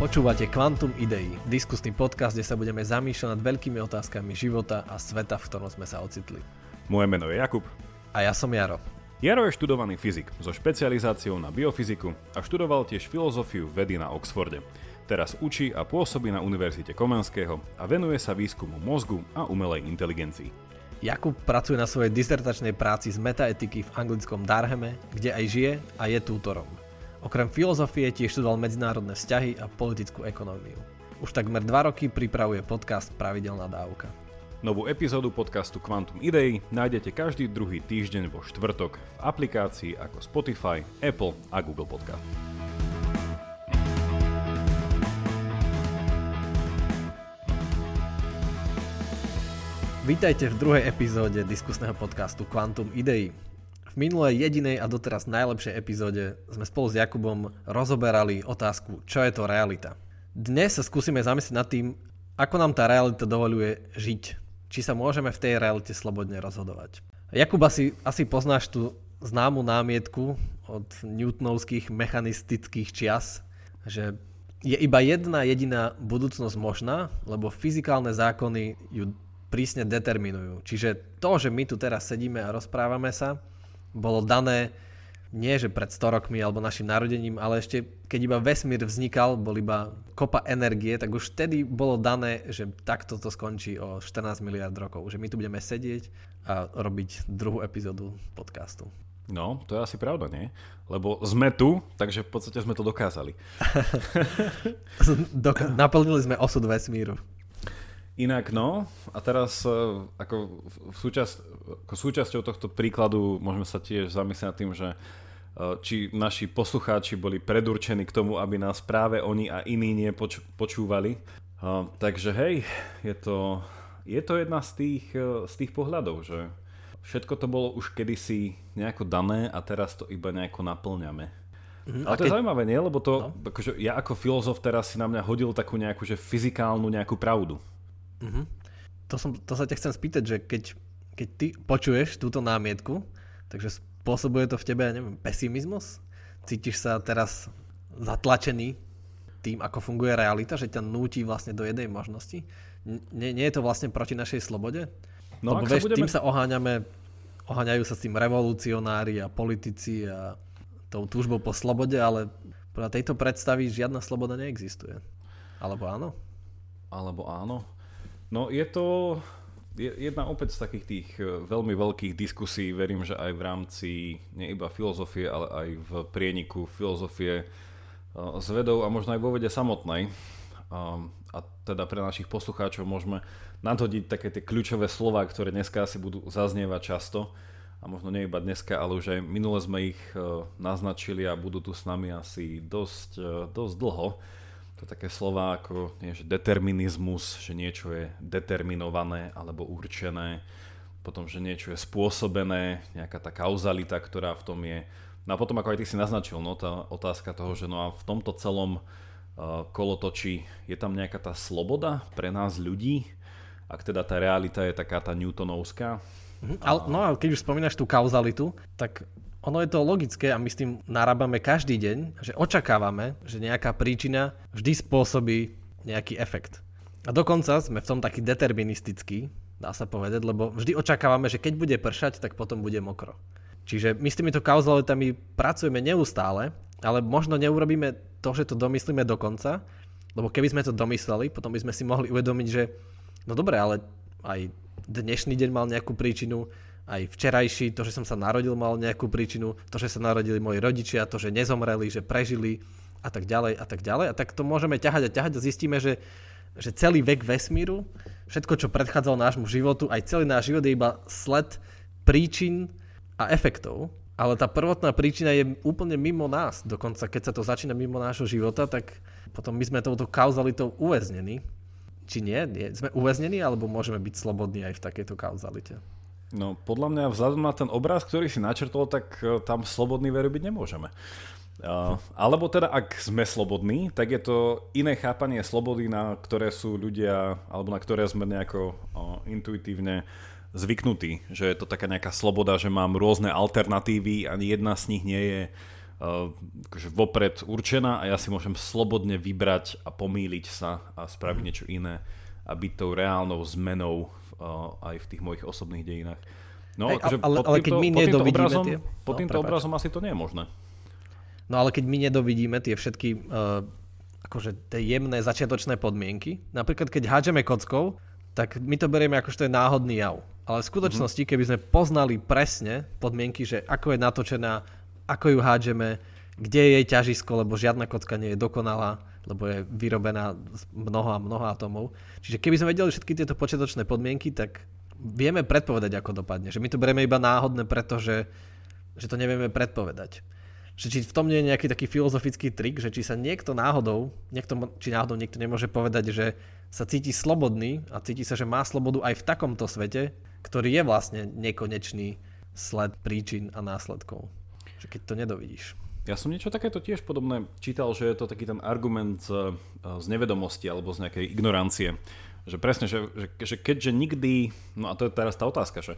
Počúvate Quantum Idei, diskusný podcast, kde sa budeme zamýšľať nad veľkými otázkami života a sveta, v ktorom sme sa ocitli. Moje meno je Jakub. A ja som Jaro. Jaro je študovaný fyzik so špecializáciou na biofyziku a študoval tiež filozofiu vedy na Oxforde. Teraz učí a pôsobí na Univerzite Komenského a venuje sa výskumu mozgu a umelej inteligencii. Jakub pracuje na svojej disertačnej práci z metaetiky v anglickom Darheme, kde aj žije a je tútorom. Okrem filozofie tiež študoval medzinárodné vzťahy a politickú ekonómiu. Už takmer dva roky pripravuje podcast Pravidelná dávka. Novú epizódu podcastu Quantum Idei nájdete každý druhý týždeň vo štvrtok v aplikácii ako Spotify, Apple a Google Podcast. Vítajte v druhej epizóde diskusného podcastu Quantum Idei. V minulej jedinej a doteraz najlepšej epizóde sme spolu s Jakubom rozoberali otázku, čo je to realita. Dnes sa skúsime zamyslieť nad tým, ako nám tá realita dovoluje žiť. Či sa môžeme v tej realite slobodne rozhodovať. Jakub, asi, asi poznáš tú známu námietku od newtonovských mechanistických čias, že je iba jedna jediná budúcnosť možná, lebo fyzikálne zákony ju prísne determinujú. Čiže to, že my tu teraz sedíme a rozprávame sa, bolo dané nie že pred 100 rokmi alebo našim narodením, ale ešte keď iba vesmír vznikal, bol iba kopa energie, tak už vtedy bolo dané, že takto to skončí o 14 miliard rokov. Že my tu budeme sedieť a robiť druhú epizódu podcastu. No, to je asi pravda, nie? Lebo sme tu, takže v podstate sme to dokázali. Dok- naplnili sme osud vesmíru. Inak no, a teraz e, ako, v súčasť, ako súčasťou tohto príkladu môžeme sa tiež zamyslieť nad tým, že e, či naši poslucháči boli predurčení k tomu, aby nás práve oni a iní nepoč- počúvali. Uh, takže hej, je to, je to jedna z tých, z tých pohľadov, že všetko to bolo už kedysi nejako dané a teraz to iba nejako naplňame. Mm, Ale to keď... je zaujímavé, nie? Lebo to, no. akože ja ako filozof teraz si na mňa hodil takú nejakú že fyzikálnu nejakú pravdu. Uh-huh. To, som, to sa ťa chcem spýtať, že keď, keď ty počuješ túto námietku, takže spôsobuje to v tebe, ja neviem, pesimizmus? Cítiš sa teraz zatlačený tým, ako funguje realita, že ťa núti vlastne do jednej možnosti? Nie, nie je to vlastne proti našej slobode? No, Lebo vieš, budeme... tým sa oháňame, oháňajú sa s tým revolucionári a politici a tou túžbou po slobode, ale podľa tejto predstavy žiadna sloboda neexistuje. Alebo áno? Alebo áno. No je to jedna opäť z takých tých e, veľmi veľkých diskusí, verím, že aj v rámci nie iba filozofie, ale aj v prieniku filozofie s e, vedou a možno aj vo vede samotnej. A teda pre našich poslucháčov môžeme nadhodiť také tie kľúčové slova, ktoré dneska asi budú zaznievať často. A možno nie iba dneska, ale už aj minule sme ich e, naznačili a budú tu s nami asi dosť, dosť dlho to také slova ako nie, že determinizmus, že niečo je determinované alebo určené, potom, že niečo je spôsobené, nejaká tá kauzalita, ktorá v tom je. No a potom, ako aj ty si naznačil, no tá otázka toho, že no a v tomto celom uh, kolotočí je tam nejaká tá sloboda pre nás ľudí, ak teda tá realita je taká tá newtonovská. Mhm, ale, no a keď už spomínaš tú kauzalitu, tak ono je to logické a my s tým narábame každý deň, že očakávame, že nejaká príčina vždy spôsobí nejaký efekt. A dokonca sme v tom taký deterministický, dá sa povedať, lebo vždy očakávame, že keď bude pršať, tak potom bude mokro. Čiže my s týmito kauzalitami pracujeme neustále, ale možno neurobíme to, že to domyslíme do konca, lebo keby sme to domysleli, potom by sme si mohli uvedomiť, že no dobre, ale aj dnešný deň mal nejakú príčinu, aj včerajší, to, že som sa narodil, mal nejakú príčinu, to, že sa narodili moji rodičia, to, že nezomreli, že prežili a tak ďalej a tak ďalej. A tak to môžeme ťahať a ťahať a zistíme, že, že celý vek vesmíru, všetko, čo predchádzalo nášmu životu, aj celý náš život je iba sled príčin a efektov. Ale tá prvotná príčina je úplne mimo nás. Dokonca keď sa to začína mimo nášho života, tak potom my sme touto kauzalitou uväznení. Či nie? nie? Sme uväznení alebo môžeme byť slobodní aj v takejto kauzalite? No podľa mňa vzhľadom na ten obraz, ktorý si načrtol, tak uh, tam slobodný veru byť nemôžeme. Uh, alebo teda, ak sme slobodní, tak je to iné chápanie slobody, na ktoré sú ľudia, alebo na ktoré sme nejako uh, intuitívne zvyknutí. Že je to taká nejaká sloboda, že mám rôzne alternatívy, ani jedna z nich nie je akože vopred určená a ja si môžem slobodne vybrať a pomýliť sa a spraviť niečo iné a byť tou reálnou zmenou aj v tých mojich osobných dejinách. No, Hej, akože ale, pod ale týmto, keď my pod týmto nedovidíme obrazom, tie... pod No, týmto prepáč. obrazom asi to nie je možné. No ale keď my nedovidíme tie všetky uh, akože tie jemné začiatočné podmienky, napríklad keď hádžeme kockou, tak my to berieme ako, že to je náhodný jav. Ale v skutočnosti, keby sme poznali presne podmienky, že ako je natočená, ako ju hádžeme, kde je jej ťažisko, lebo žiadna kocka nie je dokonalá, lebo je vyrobená z mnoho a mnoho atomov. Čiže keby sme vedeli všetky tieto počiatočné podmienky, tak vieme predpovedať, ako dopadne. Že my to berieme iba náhodné, pretože že to nevieme predpovedať. Že či v tom nie je nejaký taký filozofický trik, že či sa niekto náhodou, niekto, či náhodou niekto nemôže povedať, že sa cíti slobodný a cíti sa, že má slobodu aj v takomto svete, ktorý je vlastne nekonečný sled príčin a následkov. Že keď to nedovidíš. Ja som niečo takéto tiež podobné čítal, že je to taký ten argument z, z nevedomosti alebo z nejakej ignorancie. Že presne, že, že, že keďže nikdy, no a to je teraz tá otázka, že,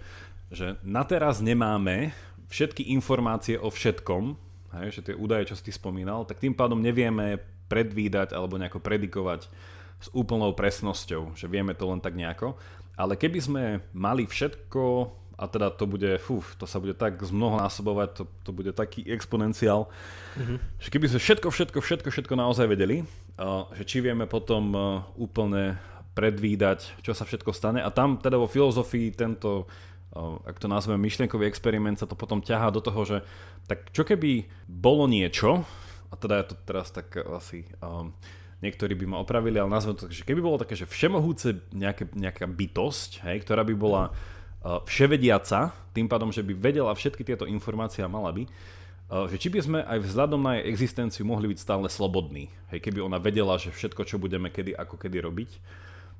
že na teraz nemáme všetky informácie o všetkom, hej, že tie údaje, čo si ty spomínal, tak tým pádom nevieme predvídať alebo nejako predikovať s úplnou presnosťou, že vieme to len tak nejako. Ale keby sme mali všetko a teda to bude, fú, to sa bude tak zmnohonásobovať, to, to bude taký exponenciál, mm-hmm. že keby sme všetko, všetko, všetko, všetko naozaj vedeli, uh, že či vieme potom uh, úplne predvídať, čo sa všetko stane. A tam teda vo filozofii tento, uh, ak to nazveme myšlienkový experiment, sa to potom ťahá do toho, že tak čo keby bolo niečo, a teda je to teraz tak asi... Um, niektorí by ma opravili, ale nazvem to tak, že keby bolo také, že všemohúce nejaké, nejaká bytosť, hej, ktorá by bola uh, vševediaca, tým pádom, že by vedela všetky tieto informácie a mala by, uh, že či by sme aj vzhľadom na jej existenciu mohli byť stále slobodní, hej, keby ona vedela, že všetko, čo budeme kedy, ako kedy robiť.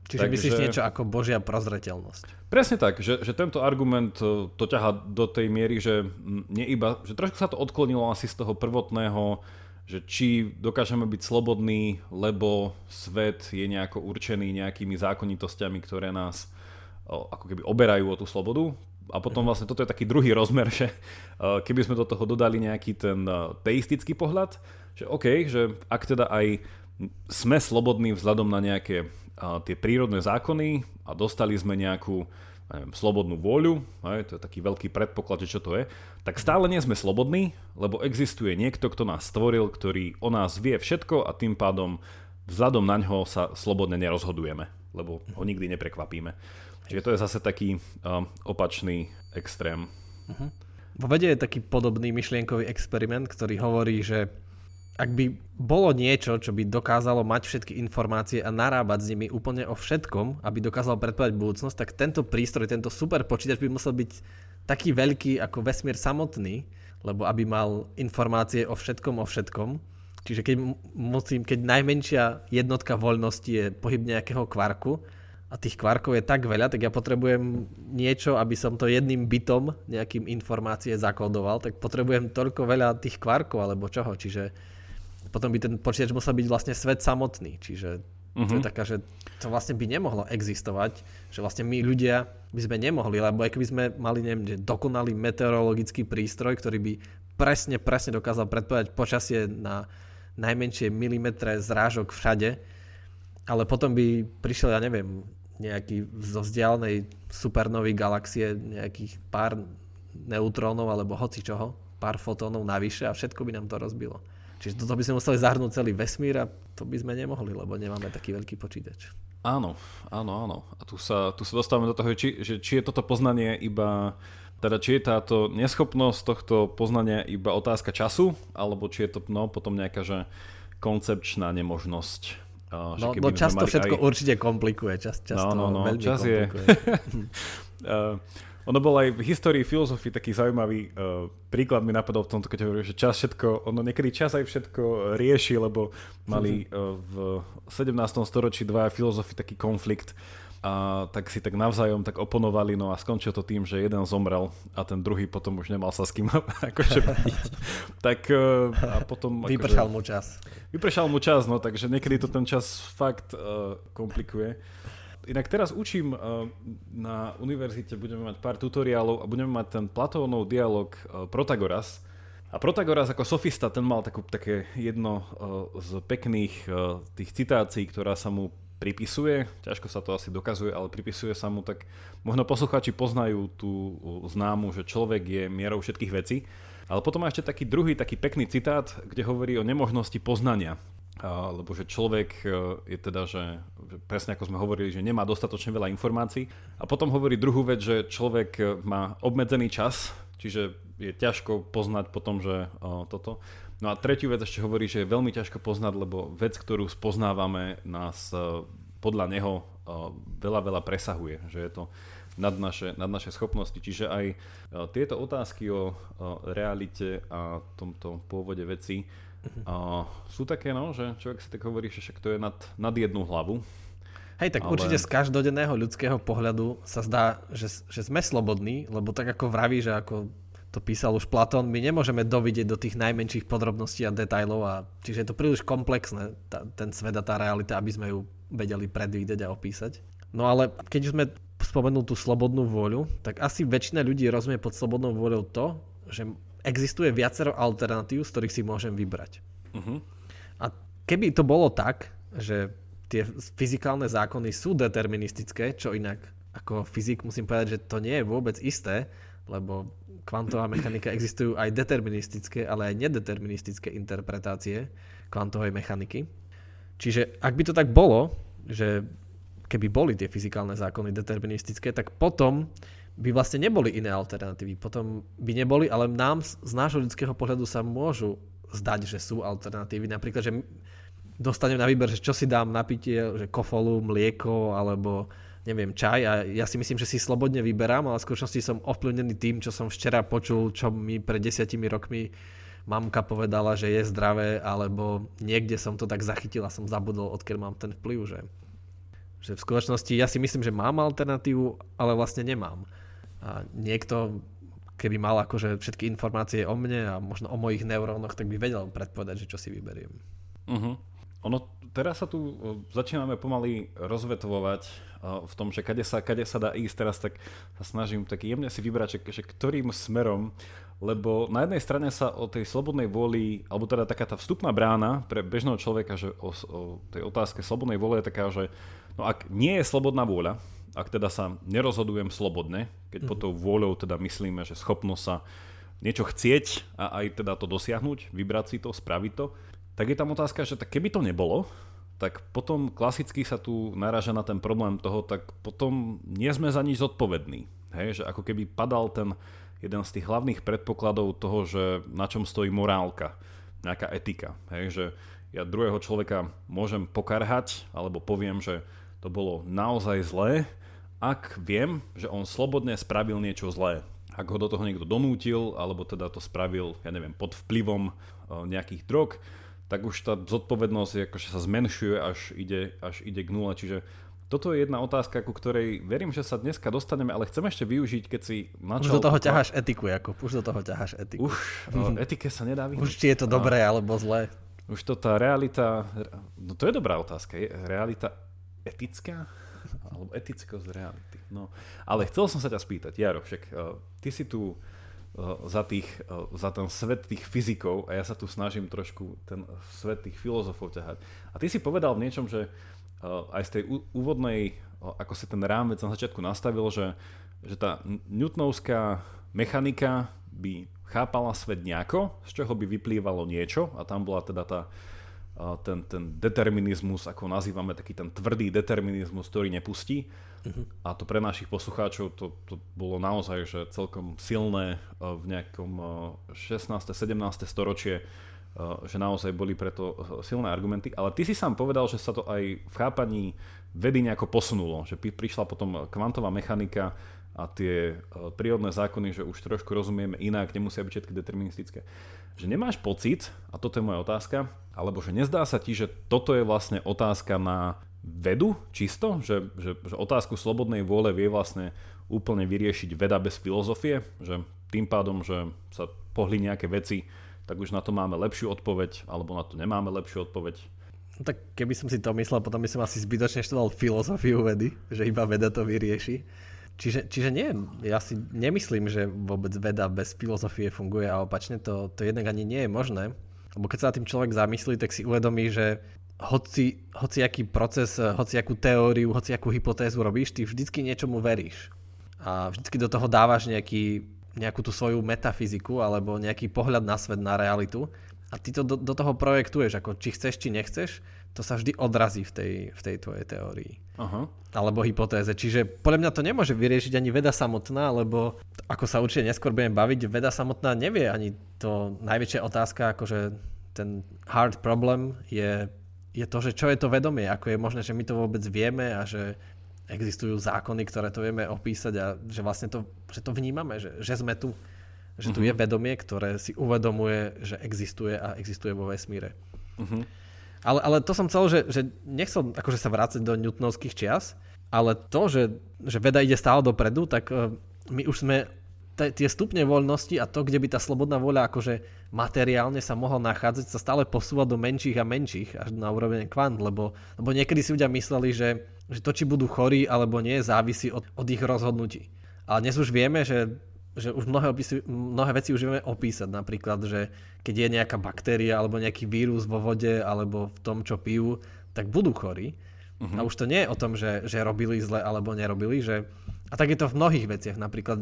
Čiže Takže... myslíš niečo ako božia prozreteľnosť. Presne tak, že, že tento argument uh, to ťaha do tej miery, že nie iba, že trošku sa to odklonilo asi z toho prvotného že či dokážeme byť slobodní, lebo svet je nejako určený nejakými zákonitosťami, ktoré nás ako keby oberajú o tú slobodu. A potom vlastne toto je taký druhý rozmer, že keby sme do toho dodali nejaký ten teistický pohľad, že OK, že ak teda aj sme slobodní vzhľadom na nejaké tie prírodné zákony a dostali sme nejakú neviem, slobodnú vôľu, aj, to je taký veľký predpoklad, že čo to je, tak stále nie sme slobodní, lebo existuje niekto, kto nás stvoril, ktorý o nás vie všetko a tým pádom vzhľadom na ňo sa slobodne nerozhodujeme, lebo ho nikdy neprekvapíme. Čiže to je zase taký um, opačný extrém. Uh-huh. Vo vede je taký podobný myšlienkový experiment, ktorý hovorí, že ak by bolo niečo, čo by dokázalo mať všetky informácie a narábať s nimi úplne o všetkom, aby dokázalo predpovedať budúcnosť, tak tento prístroj, tento super počítač by musel byť taký veľký ako vesmír samotný, lebo aby mal informácie o všetkom, o všetkom. Čiže keď, musím, keď najmenšia jednotka voľnosti je pohyb nejakého kvarku a tých kvarkov je tak veľa, tak ja potrebujem niečo, aby som to jedným bytom nejakým informácie zakódoval, tak potrebujem toľko veľa tých kvarkov alebo čoho. Čiže potom by ten počítač musel byť vlastne svet samotný. Čiže uh-huh. to je taká, že to vlastne by nemohlo existovať, že vlastne my ľudia by sme nemohli, lebo aj keby sme mali, neviem, že dokonalý meteorologický prístroj, ktorý by presne, presne dokázal predpovedať počasie na najmenšie milimetre zrážok všade, ale potom by prišiel, ja neviem, nejaký zo vzdialenej supernovej galaxie nejakých pár neutrónov alebo hoci čoho, pár fotónov navyše a všetko by nám to rozbilo. Čiže toto by sme museli zahrnúť celý vesmír a to by sme nemohli, lebo nemáme taký veľký počítač. Áno, áno, áno. A tu sa, tu sa dostávame do toho, či, že či je toto poznanie iba, teda či je táto neschopnosť tohto poznania iba otázka času, alebo či je to no, potom nejaká že koncepčná nemožnosť. Uh, no, no často všetko aj... určite komplikuje. Čas, často no, no, no, veľmi čas komplikuje. Je... uh, ono bol aj v histórii filozofii taký zaujímavý uh, príklad mi napadol v tomto, keď hovorí, že čas všetko, ono niekedy čas aj všetko rieši, lebo mali uh, v 17. storočí dva filozofi taký konflikt a tak si tak navzájom tak oponovali, no a skončil to tým, že jeden zomrel a ten druhý potom už nemal sa s kým akože tak uh, a potom... Vypršal akože, mu čas. Vypršal mu čas, no takže niekedy to ten čas fakt uh, komplikuje. Inak teraz učím uh, na univerzite, budeme mať pár tutoriálov a budeme mať ten Platónov dialog uh, Protagoras. A Protagoras ako sofista, ten mal takú, také jedno uh, z pekných uh, tých citácií, ktorá sa mu pripisuje, ťažko sa to asi dokazuje, ale pripisuje sa mu, tak možno posluchači poznajú tú známu, že človek je mierou všetkých vecí. Ale potom má ešte taký druhý, taký pekný citát, kde hovorí o nemožnosti poznania. Lebo že človek je teda, že, presne ako sme hovorili, že nemá dostatočne veľa informácií. A potom hovorí druhú vec, že človek má obmedzený čas, čiže je ťažko poznať potom, že o, toto. No a tretiu vec ešte hovorí, že je veľmi ťažko poznať, lebo vec, ktorú spoznávame, nás o, podľa neho o, veľa, veľa presahuje. Že je to nad naše, nad naše schopnosti. Čiže aj o, tieto otázky o, realite a tomto pôvode veci o, sú také, no, že človek si tak hovorí, že však to je nad, nad jednu hlavu. Hej, tak ale... určite z každodenného ľudského pohľadu sa zdá, že, že sme slobodní, lebo tak ako vraví, že ako to písal už Platón, my nemôžeme dovidieť do tých najmenších podrobností a detajlov a čiže je to príliš komplexné, tá, ten svet a tá realita, aby sme ju vedeli predvídať a opísať. No ale keď sme spomenul tú slobodnú vôľu, tak asi väčšina ľudí rozumie pod slobodnou vôľou to, že existuje viacero alternatív, z ktorých si môžem vybrať. Uh-huh. A keby to bolo tak, že tie fyzikálne zákony sú deterministické, čo inak ako fyzik musím povedať, že to nie je vôbec isté, lebo kvantová mechanika existujú aj deterministické, ale aj nedeterministické interpretácie kvantovej mechaniky. Čiže ak by to tak bolo, že keby boli tie fyzikálne zákony deterministické, tak potom by vlastne neboli iné alternatívy. Potom by neboli, ale nám z nášho ľudského pohľadu sa môžu zdať, že sú alternatívy. Napríklad, že dostanem na výber, že čo si dám na pitie, že kofolu, mlieko alebo neviem, čaj a ja si myslím, že si slobodne vyberám, ale v skutočnosti som ovplyvnený tým, čo som včera počul, čo mi pred desiatimi rokmi mamka povedala, že je zdravé, alebo niekde som to tak zachytil a som zabudol, odkiaľ mám ten vplyv, že, že v skutočnosti ja si myslím, že mám alternatívu, ale vlastne nemám. A niekto, keby mal akože všetky informácie o mne a možno o mojich neurónoch, tak by vedel predpovedať, že čo si vyberiem. Uh-huh. Ono, teraz sa tu začíname pomaly rozvetvovať v tom, že kade sa, kade sa dá ísť. Teraz tak sa snažím tak jemne si vybrať, že, že ktorým smerom, lebo na jednej strane sa o tej slobodnej vôli, alebo teda taká tá vstupná brána pre bežného človeka, že o, o tej otázke slobodnej vôle je taká, že no ak nie je slobodná vôľa, ak teda sa nerozhodujem slobodne, keď mm-hmm. pod tou vôľou teda myslíme, že schopnosť sa niečo chcieť a aj teda to dosiahnuť, vybrať si to, spraviť to, tak je tam otázka, že tak keby to nebolo, tak potom klasicky sa tu naráža na ten problém toho, tak potom nie sme za nič zodpovední. Hej, že ako keby padal ten jeden z tých hlavných predpokladov toho, že na čom stojí morálka, nejaká etika. Hej, že ja druhého človeka môžem pokarhať, alebo poviem, že to bolo naozaj zlé, ak viem, že on slobodne spravil niečo zlé. Ak ho do toho niekto donútil, alebo teda to spravil, ja neviem, pod vplyvom eh, nejakých drog, tak už tá zodpovednosť akože sa zmenšuje, až ide, až ide k nule. Čiže toto je jedna otázka, ku ktorej verím, že sa dneska dostaneme, ale chcem ešte využiť, keď si načal... Už do toho ťaháš etiku, ako už do toho ťaháš etiku. Už o, etike sa nedá vyhnúť. Už či je to dobré a... alebo zlé. Už to tá realita, no to je dobrá otázka, je realita etická? Alebo etickosť reality. No, ale chcel som sa ťa spýtať, Jaro, však uh, ty si tu Eh, za, tých, eh, za ten svet tých fyzikov a ja sa tu snažím trošku ten svet tých filozofov ťahať. A ty si povedal v niečom, že eh, aj z tej úvodnej, ako si ten rámec na začiatku nastavil, že, že tá newtonovská mechanika by chápala svet nejako, z čoho by vyplývalo niečo a tam bola teda tá, ten, ten determinizmus, ako nazývame, taký ten tvrdý determinizmus, ktorý nepustí. Uh-huh. A to pre našich poslucháčov to, to bolo naozaj že celkom silné eh, v nejakom 16. Eh, 17. storočie, eh, že naozaj boli preto silné argumenty. Ale ty si sám povedal, že sa to aj v chápaní vedy nejako posunulo, že prišla potom kvantová mechanika a tie prírodné zákony, že už trošku rozumieme inak, nemusia byť všetky deterministické. Že nemáš pocit, a toto je moja otázka, alebo že nezdá sa ti, že toto je vlastne otázka na vedu čisto, že, že, že otázku slobodnej vôle vie vlastne úplne vyriešiť veda bez filozofie, že tým pádom, že sa pohli nejaké veci, tak už na to máme lepšiu odpoveď, alebo na to nemáme lepšiu odpoveď. No tak keby som si to myslel, potom by som asi zbytočne študoval filozofiu vedy, že iba veda to vyrieši. čiže, čiže nie, ja si nemyslím, že vôbec veda bez filozofie funguje a opačne to, to jednak ani nie je možné. Lebo keď sa na tým človek zamyslí, tak si uvedomí, že hoci, hoci aký proces, hoci akú teóriu, hoci akú hypotézu robíš, ty vždycky niečomu veríš. A vždycky do toho dávaš nejaký, nejakú tú svoju metafyziku alebo nejaký pohľad na svet, na realitu a ty to do, do toho projektuješ, ako či chceš, či nechceš, to sa vždy odrazí v tej, v tej tvojej teórii. Aha. Alebo hypotéze. Čiže podľa mňa to nemôže vyriešiť ani veda samotná, lebo ako sa určite neskôr budeme baviť, veda samotná nevie ani to najväčšia otázka, akože ten hard problem je, je to, že čo je to vedomie, ako je možné, že my to vôbec vieme a že existujú zákony, ktoré to vieme opísať a že vlastne to, že to vnímame, že, že sme tu. Že uh-huh. tu je mhm. vedomie, ktoré si uvedomuje, že existuje a existuje vo vesmíre. Uh-huh. Ale, ale to som chcel, že, že nechcel akože sa vrácať do newtonovských čias, ale to, že, že veda ide stále dopredu, tak uh, my už sme tie stupne voľnosti a to, kde by tá slobodná voľa akože materiálne sa mohla nachádzať, sa stále posúva do menších a menších až na úroveň kvant, lebo, lebo niekedy si ľudia mysleli, že, že to, či budú chorí alebo nie, závisí od, od ich rozhodnutí. Ale dnes už vieme, že že už mnohé, opisy, mnohé veci už vieme opísať. Napríklad, že keď je nejaká baktéria alebo nejaký vírus vo vode alebo v tom, čo pijú, tak budú chorí. Uh-huh. A už to nie je o tom, že, že robili zle alebo nerobili. Že... A tak je to v mnohých veciach. Napríklad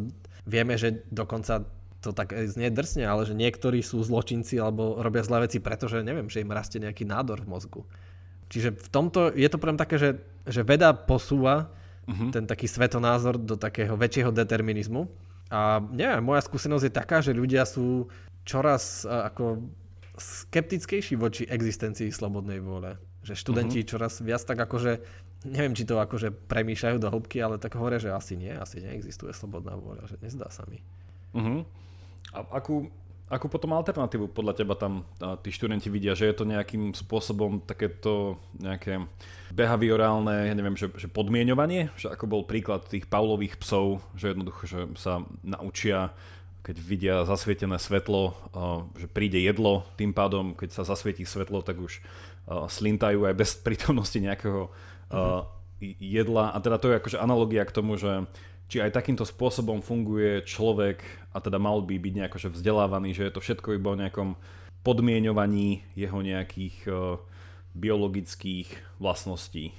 vieme, že dokonca to tak znie drsne, ale že niektorí sú zločinci alebo robia zlé veci, pretože neviem, že im rastie nejaký nádor v mozgu. Čiže v tomto je to pre také, že, že veda posúva uh-huh. ten taký svetonázor do takého väčšieho determinizmu a neviem, moja skúsenosť je taká, že ľudia sú čoraz ako skeptickejší voči existencii slobodnej vôle. Že študenti uh-huh. čoraz viac tak akože, neviem či to akože premýšľajú do hĺbky, ale tak hovoria, že asi nie, asi neexistuje slobodná vôľa, že nezdá sa mi. Uh-huh. A akú, Akú potom alternatívu podľa teba tam tí študenti vidia, že je to nejakým spôsobom takéto nejaké behaviorálne, ja neviem, že, že podmienovanie, že ako bol príklad tých Paulových psov, že jednoducho, že sa naučia keď vidia zasvietené svetlo, že príde jedlo, tým pádom, keď sa zasvietí svetlo, tak už slintajú aj bez prítomnosti nejakého uh-huh. jedla. A teda to je akože analogia k tomu, že či aj takýmto spôsobom funguje človek a teda mal by byť nejako že vzdelávaný, že je to všetko iba o nejakom podmienovaní jeho nejakých uh, biologických vlastností.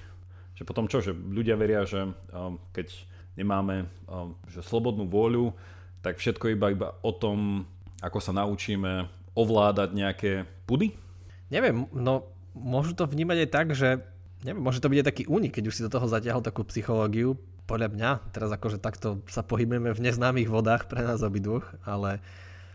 Že potom čo, že ľudia veria, že um, keď nemáme um, že slobodnú vôľu, tak všetko iba iba o tom, ako sa naučíme ovládať nejaké pudy? Neviem, no môžu to vnímať aj tak, že neviem, môže to byť aj taký únik, keď už si do toho zatiahol takú psychológiu, podľa mňa, teraz akože takto sa pohybujeme v neznámych vodách pre nás obidvoch, ale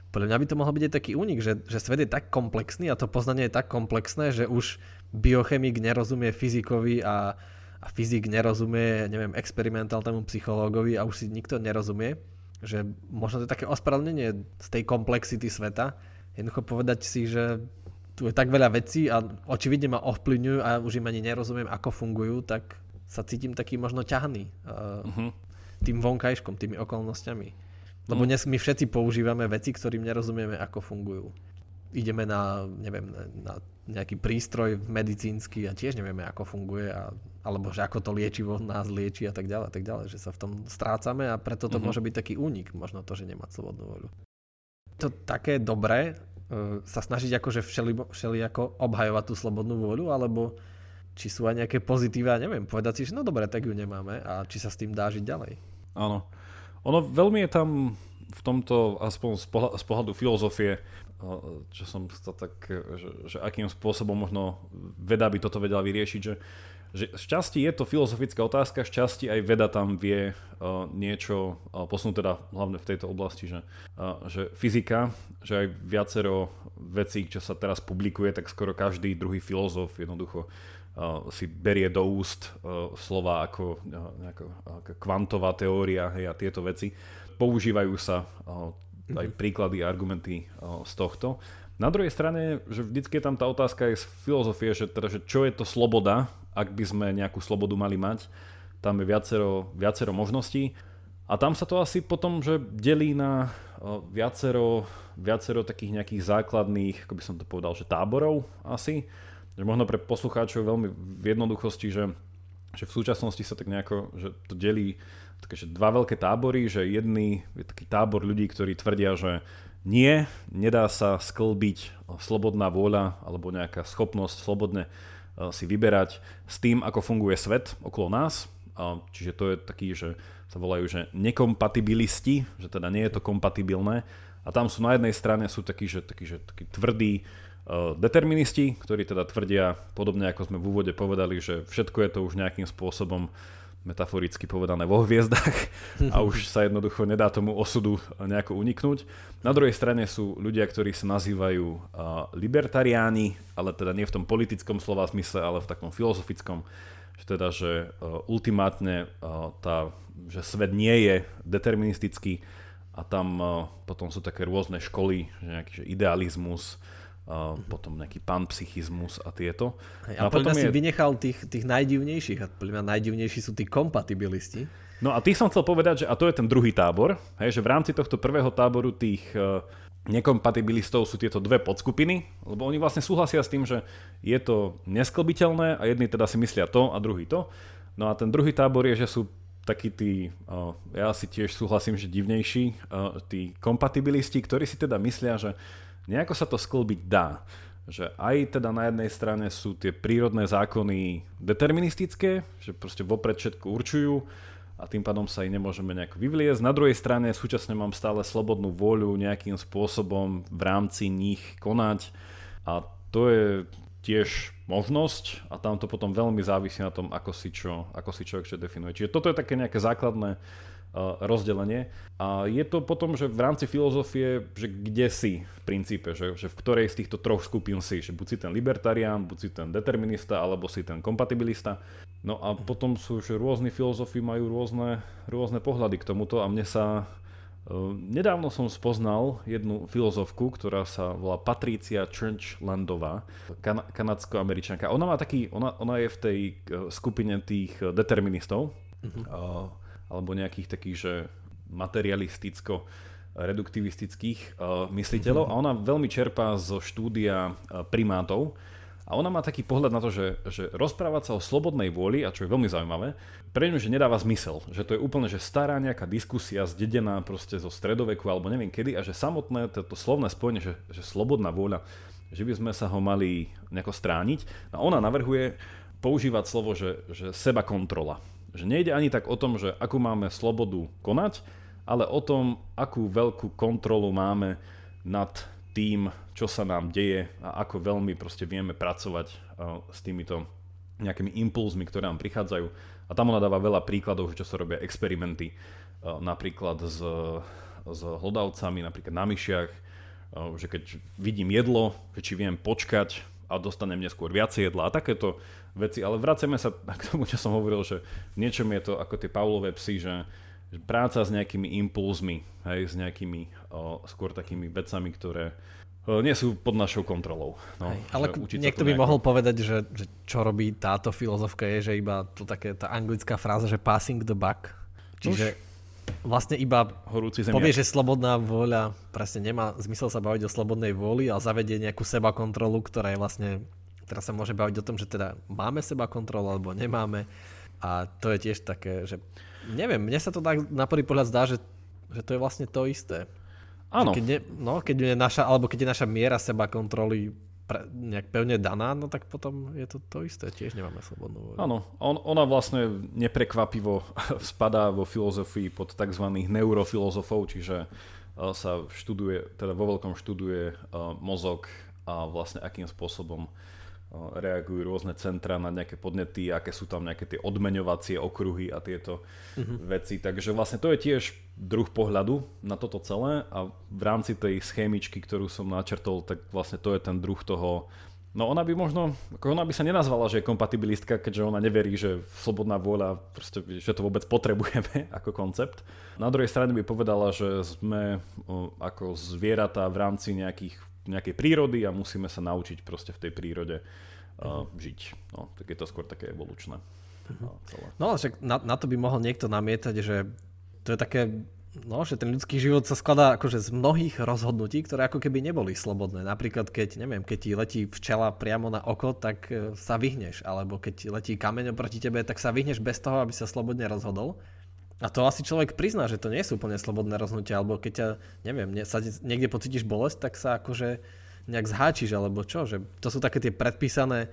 podľa mňa by to mohol byť aj taký únik, že, že svet je tak komplexný a to poznanie je tak komplexné, že už biochemik nerozumie fyzikovi a, a fyzik nerozumie, neviem, experimentálnemu psychológovi a už si nikto nerozumie, že možno to je také ospravedlnenie z tej komplexity sveta, jednoducho povedať si, že tu je tak veľa vecí a očividne ma ovplyvňujú a už im ani nerozumiem, ako fungujú, tak sa cítim taký možno ťahný uh, uh-huh. tým vonkajškom, tými okolnostiami. Lebo uh-huh. dnes my všetci používame veci, ktorým nerozumieme, ako fungujú. Ideme na, neviem, na nejaký prístroj medicínsky a tiež nevieme, ako funguje, a, alebo že ako to liečivo nás lieči a tak ďalej, a tak ďalej, že sa v tom strácame a preto to uh-huh. môže byť taký únik, možno to, že nemá slobodnú voľu. To také dobré, sa snažiť akože všeli, všeli obhajovať tú slobodnú voľu, alebo či sú aj nejaké pozitíva, neviem, povedať si, že no dobre, tak ju nemáme a či sa s tým dá žiť ďalej. Áno. Ono veľmi je tam v tomto, aspoň z pohľadu, z pohľadu filozofie, čo som to tak, že, že akým spôsobom možno veda by toto vedela vyriešiť, že, že šťastí je to filozofická otázka, šťastí aj veda tam vie uh, niečo uh, posunúť teda hlavne v tejto oblasti, že, uh, že fyzika, že aj viacero vecí, čo sa teraz publikuje, tak skoro každý druhý filozof jednoducho si berie do úst slova ako nejaká, kvantová teória hej, a tieto veci. Používajú sa aj mhm. príklady a argumenty z tohto. Na druhej strane, že vždycky je tam tá otázka aj z filozofie, že, teda, že čo je to sloboda, ak by sme nejakú slobodu mali mať. Tam je viacero, viacero možností. A tam sa to asi potom, že delí na viacero, viacero takých nejakých základných, ako by som to povedal, že táborov asi že možno pre poslucháčov veľmi v jednoduchosti, že, že v súčasnosti sa tak nejako že to delí takže dva veľké tábory, že jedný je taký tábor ľudí, ktorí tvrdia, že nie, nedá sa sklbiť slobodná vôľa alebo nejaká schopnosť slobodne si vyberať s tým, ako funguje svet okolo nás. Čiže to je taký, že sa volajú, že nekompatibilisti, že teda nie je to kompatibilné. A tam sú na jednej strane sú takí, že, takí, že takí tvrdí uh, deterministi, ktorí teda tvrdia, podobne ako sme v úvode povedali, že všetko je to už nejakým spôsobom metaforicky povedané vo hviezdach a už sa jednoducho nedá tomu osudu nejako uniknúť. Na druhej strane sú ľudia, ktorí sa nazývajú libertariáni, ale teda nie v tom politickom slova zmysle, ale v takom filozofickom, že teda, že ultimátne tá, že svet nie je deterministický a tam potom sú také rôzne školy, že nejaký že idealizmus, a potom nejaký panpsychizmus a tieto. Hej, a, a potom je... si vynechal tých, tých najdivnejších a podľa mňa najdivnejší sú tí kompatibilisti. No a tých som chcel povedať, že a to je ten druhý tábor, hej, že v rámci tohto prvého táboru tých uh, nekompatibilistov sú tieto dve podskupiny, lebo oni vlastne súhlasia s tým, že je to nesklbiteľné a jedni teda si myslia to a druhý to. No a ten druhý tábor je, že sú takí tí, uh, ja si tiež súhlasím, že divnejší, uh, tí kompatibilisti, ktorí si teda myslia, že nejako sa to sklbiť dá. Že aj teda na jednej strane sú tie prírodné zákony deterministické, že proste vopred všetko určujú a tým pádom sa ich nemôžeme nejako vyvliezť. Na druhej strane súčasne mám stále slobodnú voľu nejakým spôsobom v rámci nich konať a to je tiež možnosť a tam to potom veľmi závisí na tom, ako si, čo, ako si človek čo definuje. Čiže toto je také nejaké základné rozdelenie. A je to potom, že v rámci filozofie, že kde si v princípe, že, že v ktorej z týchto troch skupín si, že buď si ten libertarián, buď si ten determinista, alebo si ten kompatibilista. No a potom sú, že rôzni filozofi majú rôzne, rôzne pohľady k tomuto a mne sa Nedávno som spoznal jednu filozofku, ktorá sa volá Patricia Churchlandová, kan- kanadsko-američanka. Ona má taký, ona, ona je v tej skupine tých deterministov. Uh-huh alebo nejakých takých, že materialisticko reduktivistických uh, mysliteľov mm-hmm. a ona veľmi čerpá zo štúdia uh, primátov a ona má taký pohľad na to, že, že rozprávať sa o slobodnej vôli, a čo je veľmi zaujímavé, pre ňu, že nedáva zmysel, že to je úplne že stará nejaká diskusia zdedená proste zo stredoveku alebo neviem kedy a že samotné toto slovné spojenie, že, že slobodná vôľa, že by sme sa ho mali nejako strániť. A ona navrhuje používať slovo, že, že seba kontrola že nejde ani tak o tom, že akú máme slobodu konať, ale o tom, akú veľkú kontrolu máme nad tým, čo sa nám deje a ako veľmi proste vieme pracovať uh, s týmito nejakými impulzmi, ktoré nám prichádzajú. A tam ona dáva veľa príkladov, čo sa robia experimenty, uh, napríklad s, s hlodavcami, napríklad na myšiach, uh, že keď vidím jedlo, že či viem počkať a dostanem neskôr viacej jedla a takéto veci, ale vraceme sa k tomu, čo som hovoril, že v niečom je to ako tie Pavlové psy, že práca s nejakými impulzmi, hej, s nejakými o, skôr takými vecami, ktoré o, nie sú pod našou kontrolou. No, hej, ale niekto by nejako... mohol povedať, že, že čo robí táto filozofka je, že iba to také tá anglická fráza, že passing the buck. Čiže Už vlastne iba Horúci povie, že slobodná vôľa presne nemá zmysel sa baviť o slobodnej vôli a zavedie nejakú seba kontrolu, ktorá je vlastne Teraz sa môže baviť o tom, že teda máme seba kontrolu alebo nemáme. A to je tiež také, že neviem, mne sa to tak na prvý pohľad zdá, že, že to je vlastne to isté. Áno. Keď, ne, no, keď je naša, alebo keď je naša miera seba kontroly pre, nejak pevne daná, no tak potom je to to isté, tiež nemáme slobodnú voľu. Áno, on, ona vlastne neprekvapivo spadá vo filozofii pod tzv. neurofilozofov, čiže uh, sa študuje, teda vo veľkom študuje uh, mozog a vlastne akým spôsobom reagujú rôzne centra na nejaké podnety, aké sú tam nejaké tie odmeňovacie okruhy a tieto uh-huh. veci. Takže vlastne to je tiež druh pohľadu na toto celé a v rámci tej schémičky, ktorú som načrtol, tak vlastne to je ten druh toho No ona by možno, ako ona by sa nenazvala, že je kompatibilistka, keďže ona neverí, že slobodná vôľa, proste, že to vôbec potrebujeme ako koncept. Na druhej strane by povedala, že sme ako zvieratá v rámci nejakých nejakej prírody a musíme sa naučiť proste v tej prírode uh, žiť. No, tak je to skôr také evolučné. Celé. No ale však na, na to by mohol niekto namietať, že to je také, no, že ten ľudský život sa skladá akože z mnohých rozhodnutí, ktoré ako keby neboli slobodné. Napríklad keď, neviem, keď ti letí včela priamo na oko, tak e, sa vyhneš. Alebo keď letí kameň proti tebe, tak sa vyhneš bez toho, aby sa slobodne rozhodol. A to asi človek prizná, že to nie sú úplne slobodné rozhodnutia, alebo keď ťa, neviem, ne, sa niekde pocítiš bolesť, tak sa akože nejak zháčiš, alebo čo, že to sú také tie predpísané e,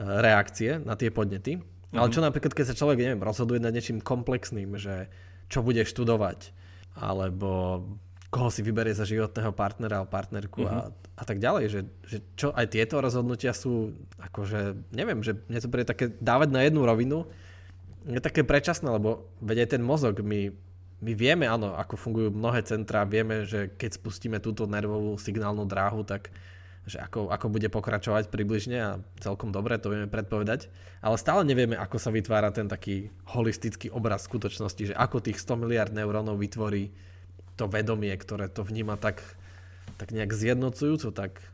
reakcie na tie podnety. Mm-hmm. Ale čo napríklad, keď sa človek, neviem, rozhoduje nad niečím komplexným, že čo bude študovať, alebo koho si vyberie za životného partnera alebo partnerku mm-hmm. a, mhm. a tak ďalej, že, že čo aj tieto rozhodnutia sú, akože, neviem, že mne to bude také dávať na jednu rovinu, je také predčasné, lebo veď aj ten mozog, my, my vieme, áno, ako fungujú mnohé centrá, vieme, že keď spustíme túto nervovú signálnu dráhu, tak že ako, ako bude pokračovať približne a celkom dobre to vieme predpovedať, ale stále nevieme, ako sa vytvára ten taký holistický obraz skutočnosti, že ako tých 100 miliard neurónov vytvorí to vedomie, ktoré to vníma tak, tak nejak zjednocujúco, tak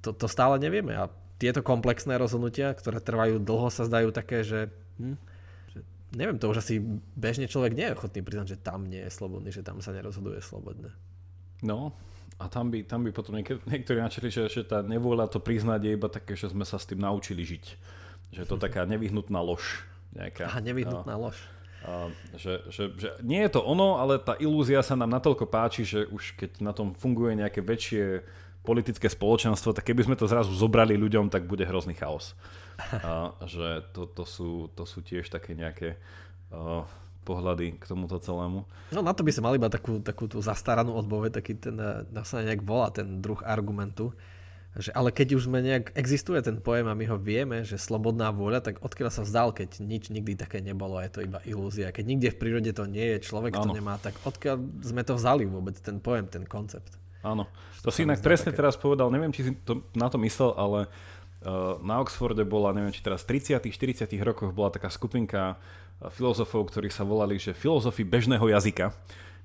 to, to stále nevieme. A tieto komplexné rozhodnutia, ktoré trvajú dlho, sa zdajú také, že hm, neviem, to už asi bežne človek nie je ochotný priznať, že tam nie je slobodný, že tam sa nerozhoduje slobodne. No, a tam by, tam by potom niekedy, niektorí načali, že, že tá nevôľa to priznať je iba také, že sme sa s tým naučili žiť. Že je to taká nevyhnutná lož. Nejaká. Aha, nevyhnutná a, lož. A, že, že, že nie je to ono, ale tá ilúzia sa nám natoľko páči, že už keď na tom funguje nejaké väčšie politické spoločenstvo, tak keby sme to zrazu zobrali ľuďom, tak bude hrozný chaos. A že to, to, sú, to sú tiež také nejaké uh, pohľady k tomuto celému. No na to by sa mali iba takú, takú tú zastaranú odpoveď, taký ten, na sa nejak volá ten druh argumentu, že ale keď už sme nejak, existuje ten pojem a my ho vieme, že slobodná vôľa, tak odkiaľ sa vzdal, keď nič nikdy také nebolo, je to iba ilúzia. Keď nikde v prírode to nie je, človek ano. to nemá, tak odkiaľ sme to vzali vôbec, ten pojem, ten koncept. Áno. To, si inak presne také... teraz povedal, neviem, či si to, na to myslel, ale uh, na Oxforde bola, neviem, či teraz v 30 40 rokoch bola taká skupinka uh, filozofov, ktorí sa volali, že filozofi bežného jazyka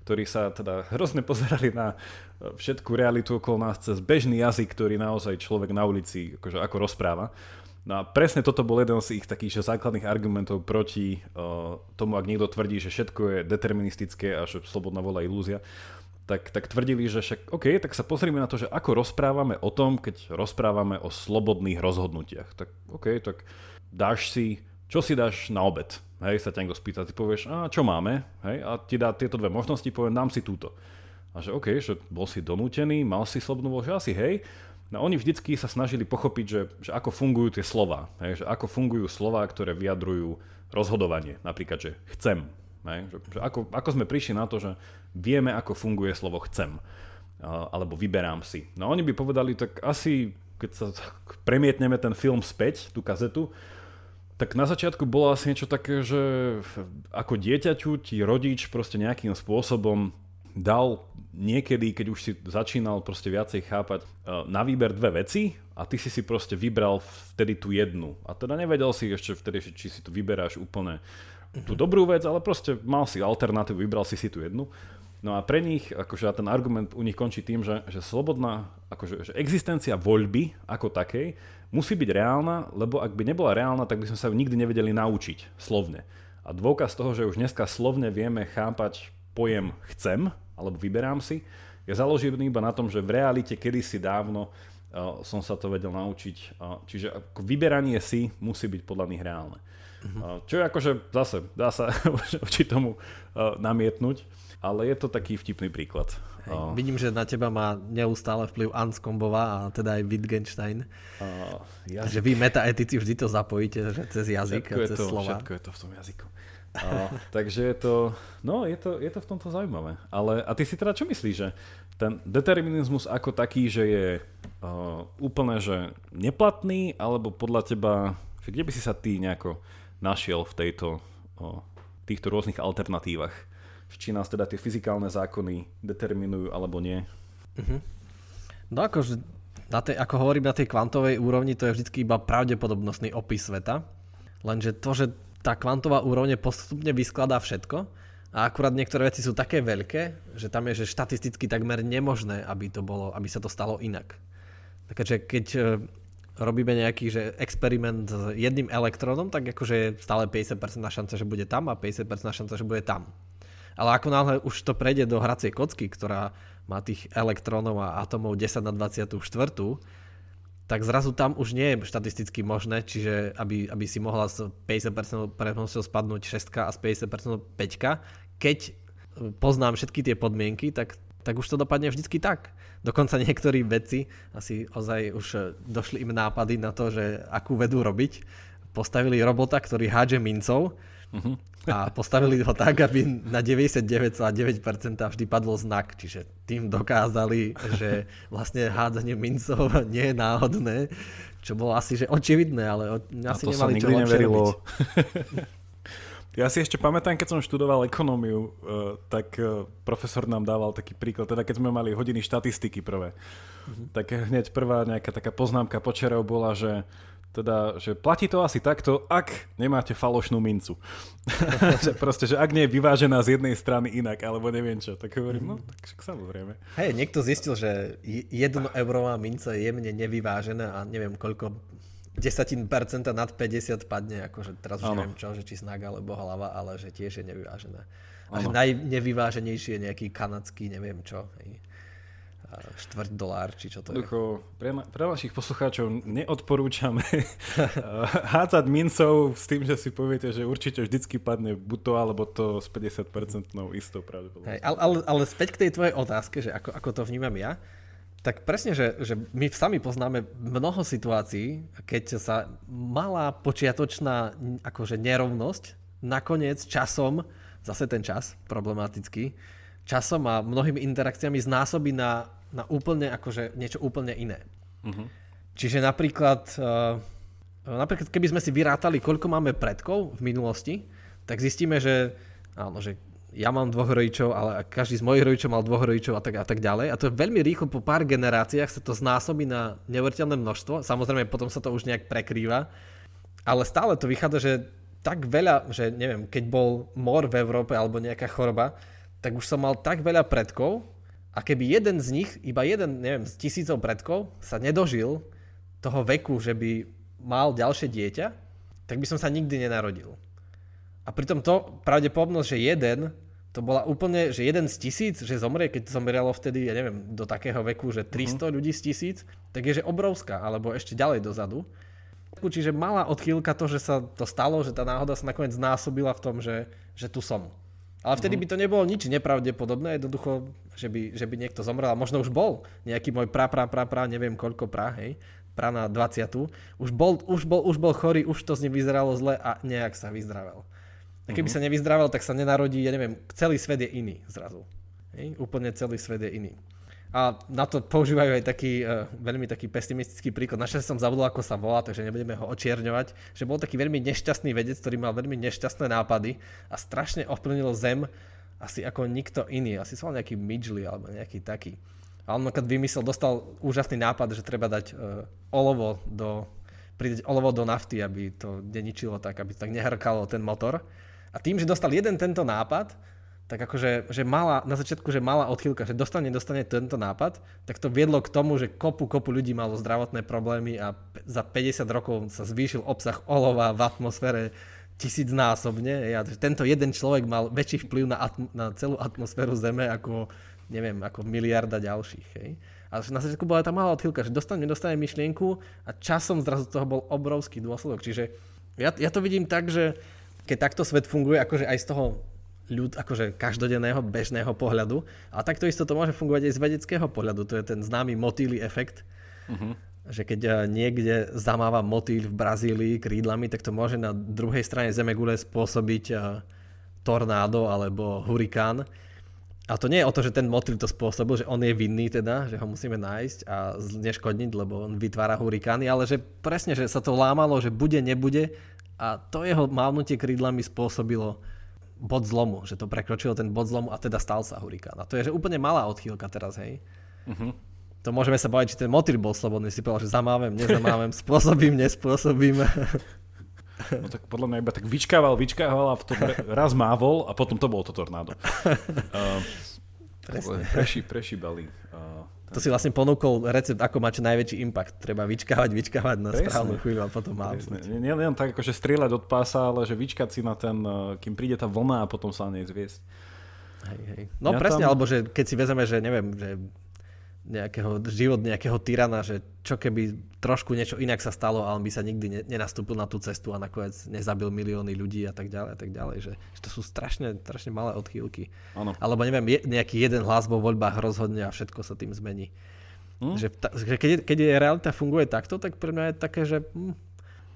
ktorí sa teda hrozne pozerali na uh, všetku realitu okolo nás cez bežný jazyk, ktorý naozaj človek na ulici akože ako rozpráva. No a presne toto bol jeden z ich takých základných argumentov proti uh, tomu, ak niekto tvrdí, že všetko je deterministické a že slobodná vola ilúzia tak, tak tvrdili, že však OK, tak sa pozrime na to, že ako rozprávame o tom, keď rozprávame o slobodných rozhodnutiach. Tak OK, tak dáš si, čo si dáš na obed? Hej, sa ťa niekto spýta, ty povieš, a čo máme? Hej, a ti dá tieto dve možnosti, poviem, dám si túto. A že OK, že bol si donútený, mal si slobodnú voľu, že asi hej. No oni vždycky sa snažili pochopiť, že, že ako fungujú tie slova. Hej, že ako fungujú slova, ktoré vyjadrujú rozhodovanie. Napríklad, že chcem, Hej? Že, že ako, ako sme prišli na to, že vieme, ako funguje slovo chcem. Alebo vyberám si. No oni by povedali, tak asi keď sa premietneme ten film späť, tú kazetu, tak na začiatku bolo asi niečo také, že ako dieťaťu ti rodič proste nejakým spôsobom dal niekedy, keď už si začínal proste viacej chápať, na výber dve veci a ty si si proste vybral vtedy tú jednu. A teda nevedel si ešte vtedy, či si to vyberáš úplne tú dobrú vec, ale proste mal si alternatívu, vybral si si tú jednu. No a pre nich, akože ten argument u nich končí tým, že, že slobodná, akože že existencia voľby ako takej musí byť reálna, lebo ak by nebola reálna, tak by sme sa ju nikdy nevedeli naučiť slovne. A dôkaz toho, že už dneska slovne vieme chápať pojem chcem, alebo vyberám si, je založený iba na tom, že v realite kedysi dávno som sa to vedel naučiť. Čiže vyberanie si musí byť podľa nich reálne. Uh-huh. Čo je akože zase, dá sa voči tomu uh, namietnúť, ale je to taký vtipný príklad. Hej, uh, vidím, že na teba má neustále vplyv Anscombová a teda aj Wittgenstein. Uh, jazyk. Že vy metaetici vždy to zapojíte že cez jazyk všetko a cez to, slova. Všetko je to v tom jazyku. Uh, takže je to, no je to, je to v tomto zaujímavé. Ale, a ty si teda čo myslíš, že ten determinizmus ako taký, že je uh, úplne že neplatný, alebo podľa teba, kde by si sa ty nejako našiel v tejto, o, týchto rôznych alternatívach. Či nás teda tie fyzikálne zákony determinujú alebo nie. Uh-huh. No akože, na tej, ako hovorím, na tej kvantovej úrovni to je vždy iba pravdepodobnostný opis sveta. Lenže to, že tá kvantová úrovne postupne vyskladá všetko a akurát niektoré veci sú také veľké, že tam je že štatisticky takmer nemožné, aby, to bolo, aby sa to stalo inak. Takže keď robíme nejaký že experiment s jedným elektrónom, tak akože je stále 50% šanca, že bude tam a 50% šanca, že bude tam. Ale ako náhle už to prejde do hracej kocky, ktorá má tých elektrónov a atomov 10 na 24, tak zrazu tam už nie je štatisticky možné, čiže aby, aby si mohla z 50% pravdepodobnosťou spadnúť 6 a z 50% 5, keď poznám všetky tie podmienky, tak, tak už to dopadne vždycky tak. Dokonca niektorí vedci asi ozaj už došli im nápady na to, že akú vedú robiť. Postavili robota, ktorý hádže mincov uh-huh. A postavili ho tak, aby na 99,9% vždy padol znak. Čiže tým dokázali, že vlastne hádzanie mincov nie je náhodné, čo bolo asi že očividné, ale asi to nemali sa čo neverilo. Ja si ešte pamätám, keď som študoval ekonómiu, eh, tak eh, profesor nám dával taký príklad, teda keď sme mali hodiny štatistiky prvé, uh-huh. tak hneď prvá nejaká taká poznámka počerov bola, že teda, že platí to asi takto, ak nemáte falošnú mincu. že proste, že ak nie je vyvážená z jednej strany inak, alebo neviem čo, tak hovorím, no tak však samozrejme. Hej, niekto zistil, že jedno eurová minca je jemne nevyvážená a neviem koľko desatín percenta nad 50 padne, akože teraz už ano. neviem čo, že či snaga alebo hlava, ale že tiež je nevyvážená. A že najnevyváženejší je nejaký kanadský, neviem čo. Hej štvrť dolár, či čo to je. pre, na, pre našich poslucháčov neodporúčame hádzať mincov s tým, že si poviete, že určite vždycky padne buď to, alebo to s 50% istou pravdepodobnosťou. Ale, ale, ale späť k tej tvojej otázke, že ako, ako to vnímam ja, tak presne, že, že my sami poznáme mnoho situácií, keď sa malá počiatočná akože nerovnosť nakoniec časom, zase ten čas problematický, časom a mnohými interakciami znásobí na na úplne akože niečo úplne iné. Uh-huh. Čiže napríklad, uh, napríklad keby sme si vyrátali, koľko máme predkov v minulosti, tak zistíme, že, áno, že ja mám dvoch rodičov, ale každý z mojich rodičov mal dvoch rodičov a tak, a tak ďalej. A to veľmi rýchlo, po pár generáciách sa to znásobí na neuveriteľné množstvo. Samozrejme, potom sa to už nejak prekrýva. Ale stále to vychádza, že tak veľa, že neviem, keď bol mor v Európe alebo nejaká choroba, tak už som mal tak veľa predkov, a keby jeden z nich, iba jeden, neviem, z tisícov predkov sa nedožil toho veku, že by mal ďalšie dieťa, tak by som sa nikdy nenarodil. A pritom to pravdepodobnosť, že jeden, to bola úplne, že jeden z tisíc, že zomrie, keď zomrelo vtedy, ja neviem, do takého veku, že 300 uh-huh. ľudí z tisíc, tak je, že obrovská, alebo ešte ďalej dozadu. Čiže malá odchýlka to, že sa to stalo, že tá náhoda sa nakoniec znásobila v tom, že, že tu som. Ale vtedy by to nebolo nič nepravdepodobné, jednoducho, že by, že by niekto zomrel. A možno už bol nejaký môj pra, pra, pra, pra, neviem koľko pra, hej, pra na 20. Už bol, už, bol, už bol chorý, už to z ním vyzeralo zle a nejak sa vyzdravel. A keby uh-huh. sa nevyzdravel, tak sa nenarodí, ja neviem, celý svet je iný zrazu. Hej? Úplne celý svet je iný. A na to používajú aj taký uh, veľmi taký pesimistický príklad. Našťastie som zabudol, ako sa volá, takže nebudeme ho očierňovať. Že bol taký veľmi nešťastný vedec, ktorý mal veľmi nešťastné nápady a strašne ovplyvnil Zem asi ako nikto iný. Asi sa nejaký Midgley alebo nejaký taký. A on keď vymyslel, dostal úžasný nápad, že treba dať uh, olovo do, pridať olovo do nafty, aby to neničilo tak, aby to tak nehrkalo ten motor. A tým, že dostal jeden tento nápad, tak akože že mala, na začiatku, že mala odchýlka, že dostane, dostane tento nápad, tak to viedlo k tomu, že kopu, kopu ľudí malo zdravotné problémy a za 50 rokov sa zvýšil obsah olova v atmosfére tisícnásobne. Ja, tento jeden človek mal väčší vplyv na, atm- na celú atmosféru Zeme ako, neviem, ako miliarda ďalších. Hej. A na začiatku bola tá malá odchýlka, že dostane, dostane myšlienku a časom zrazu toho bol obrovský dôsledok. Čiže ja, ja to vidím tak, že keď takto svet funguje, akože aj z toho ľud, akože každodenného, bežného pohľadu. A takto isto to môže fungovať aj z vedeckého pohľadu. To je ten známy motýly efekt. Uh-huh. Že keď eh, niekde zamáva motýl v Brazílii krídlami, tak to môže na druhej strane Zemegule spôsobiť eh, tornádo alebo hurikán. A to nie je o to, že ten motýl to spôsobil, že on je vinný teda, že ho musíme nájsť a neškodniť, lebo on vytvára hurikány, ale že presne, že sa to lámalo, že bude, nebude a to jeho mávnutie krídlami spôsobilo bod zlomu, že to prekročilo ten bod zlomu a teda stal sa hurikán. A to je že úplne malá odchýlka teraz, hej. Uh-huh. To môžeme sa bavať, či ten motýl bol slobodný, si povedal, že zamávem, nezamávem, spôsobím, nespôsobím. No tak podľa mňa iba tak vyčkával, vyčkával a v tom raz mávol a potom to bolo to tornádo. Uh, Presne. Preši, prešibali. Uh, to si vlastne ponúkol recept, ako mať najväčší impact. Treba vyčkávať, vyčkávať na Presne. správnu chvíľu a potom má. Nie len tak, akože strieľať od pása, ale že vyčkať si na ten, eh, kým príde tá vlna a potom sa nej zviesť. Hej, hej. No ja presne, tam... alebo že keď si vezeme, že neviem, že nejakého, život nejakého tyrana, že čo keby trošku niečo inak sa stalo, ale by sa nikdy ne, nenastúpil na tú cestu a nakoniec nezabil milióny ľudí a tak ďalej a tak ďalej. Že, že to sú strašne, strašne malé odchýlky. Ano. Alebo neviem, je, nejaký jeden hlas vo voľbách rozhodne a všetko sa tým zmení. Hm? Že, ta, že keď, keď je realita funguje takto, tak pre mňa je také, že, hm,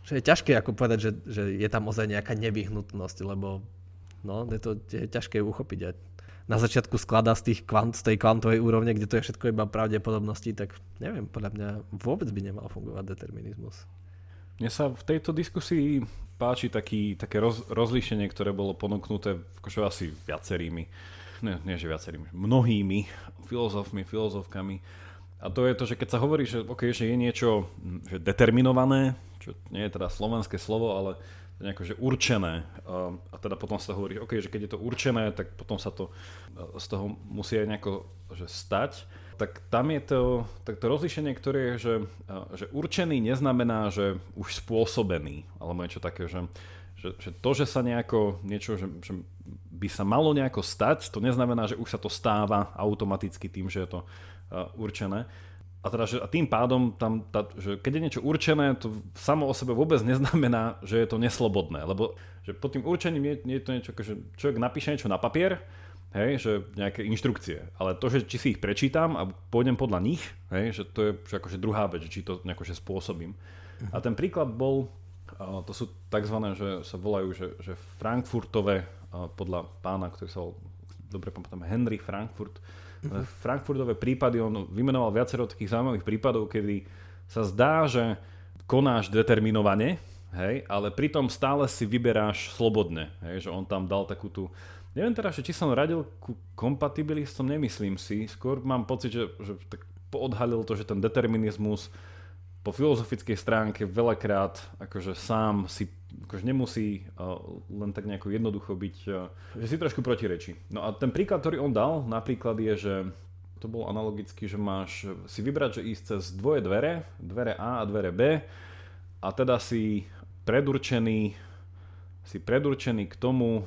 že je ťažké ako povedať, že, že je tam ozaj nejaká nevyhnutnosť, lebo no, je to je ťažké uchopiť. A na začiatku skladá z, tých kvant, z tej kvantovej úrovne, kde to je všetko iba pravdepodobnosti, tak neviem, podľa mňa vôbec by nemal fungovať determinizmus. Mne sa v tejto diskusii páči taký, také roz, rozlíšenie, ktoré bolo ponúknuté akože asi viacerými, ne, nie že viacerými, mnohými filozofmi, filozofkami. A to je to, že keď sa hovorí, že, okay, že je niečo že determinované, čo nie je teda slovenské slovo, ale nejako, že určené. A teda potom sa hovorí, OK, že keď je to určené, tak potom sa to z toho musí aj nejako že stať. Tak tam je to, tak to rozlišenie, ktoré je, že, že určený neznamená, že už spôsobený, alebo niečo také, že, že, že to, že sa nejako niečo, že, že by sa malo nejako stať, to neznamená, že už sa to stáva automaticky tým, že je to určené. A, teda, že, a tým pádom, tam, tá, že keď je niečo určené, to samo o sebe vôbec neznamená, že je to neslobodné. Lebo že pod tým určením je, je to niečo, že človek napíše niečo na papier, hej, že nejaké inštrukcie. Ale to, že či si ich prečítam a pôjdem podľa nich, hej, že to je že akože druhá vec, či to nejako že spôsobím. A ten príklad bol, to sú tzv. že sa volajú, že, že Frankfurtové, podľa pána, ktorý sa dobre pamätám, Henry Frankfurt, uh-huh. Frankfurtové prípady, on vymenoval viacero takých zaujímavých prípadov, kedy sa zdá, že konáš determinovane, hej, ale pritom stále si vyberáš slobodne, hej, že on tam dal takú tú Neviem teda, či som radil ku kompatibilistom, nemyslím si. Skôr mám pocit, že, že tak poodhalil to, že ten determinizmus po filozofickej stránke veľakrát akože sám si akože nemusí uh, len tak nejako jednoducho byť, uh, že si trošku protirečí. No a ten príklad, ktorý on dal, napríklad je, že to bol analogicky, že máš si vybrať, že ísť cez dvoje dvere, dvere A a dvere B a teda si predurčený si predurčený k tomu,